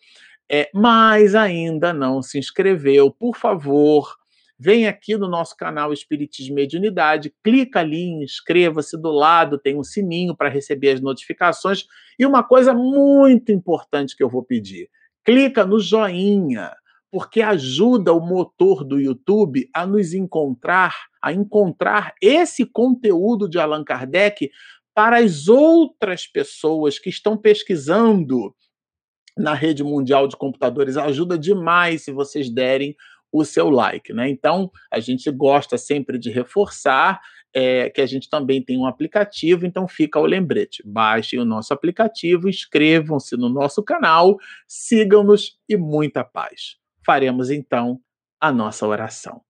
é, mas ainda não se inscreveu, por favor, vem aqui no nosso canal Espiritismo e Mediunidade, clica ali, inscreva-se do lado, tem um sininho para receber as notificações. E uma coisa muito importante que eu vou pedir: clica no joinha, porque ajuda o motor do YouTube a nos encontrar, a encontrar esse conteúdo de Allan Kardec para as outras pessoas que estão pesquisando na rede mundial de computadores. Ajuda demais se vocês derem o seu like, né? Então, a gente gosta sempre de reforçar é, que a gente também tem um aplicativo, então fica o lembrete. Baixem o nosso aplicativo, inscrevam-se no nosso canal, sigam-nos e muita paz. Faremos então a nossa oração.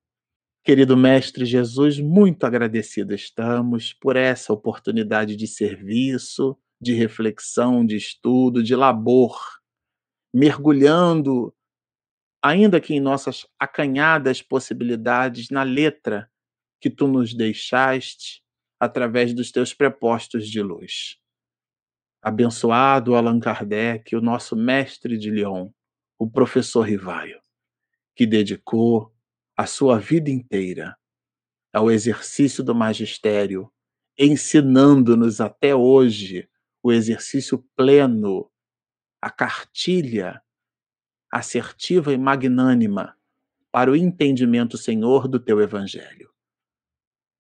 Querido Mestre Jesus, muito agradecido estamos por essa oportunidade de serviço, de reflexão, de estudo, de labor mergulhando, ainda que em nossas acanhadas possibilidades, na letra que tu nos deixaste através dos teus prepostos de luz. Abençoado Allan Kardec, o nosso mestre de Lyon, o professor Rivaio, que dedicou a sua vida inteira ao exercício do magistério, ensinando-nos até hoje o exercício pleno a cartilha assertiva e magnânima para o entendimento, Senhor, do teu evangelho.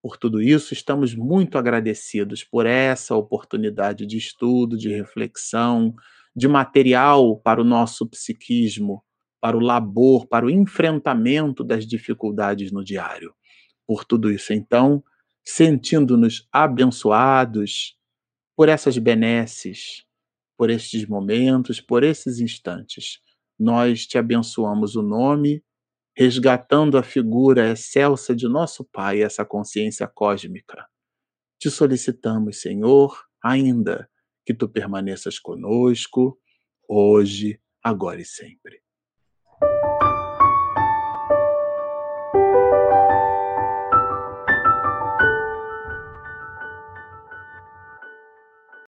Por tudo isso, estamos muito agradecidos por essa oportunidade de estudo, de reflexão, de material para o nosso psiquismo, para o labor, para o enfrentamento das dificuldades no diário. Por tudo isso, então, sentindo-nos abençoados por essas benesses, por estes momentos, por esses instantes. Nós te abençoamos o nome, resgatando a figura excelsa de nosso Pai, essa consciência cósmica. Te solicitamos, Senhor, ainda que tu permaneças conosco, hoje, agora e sempre.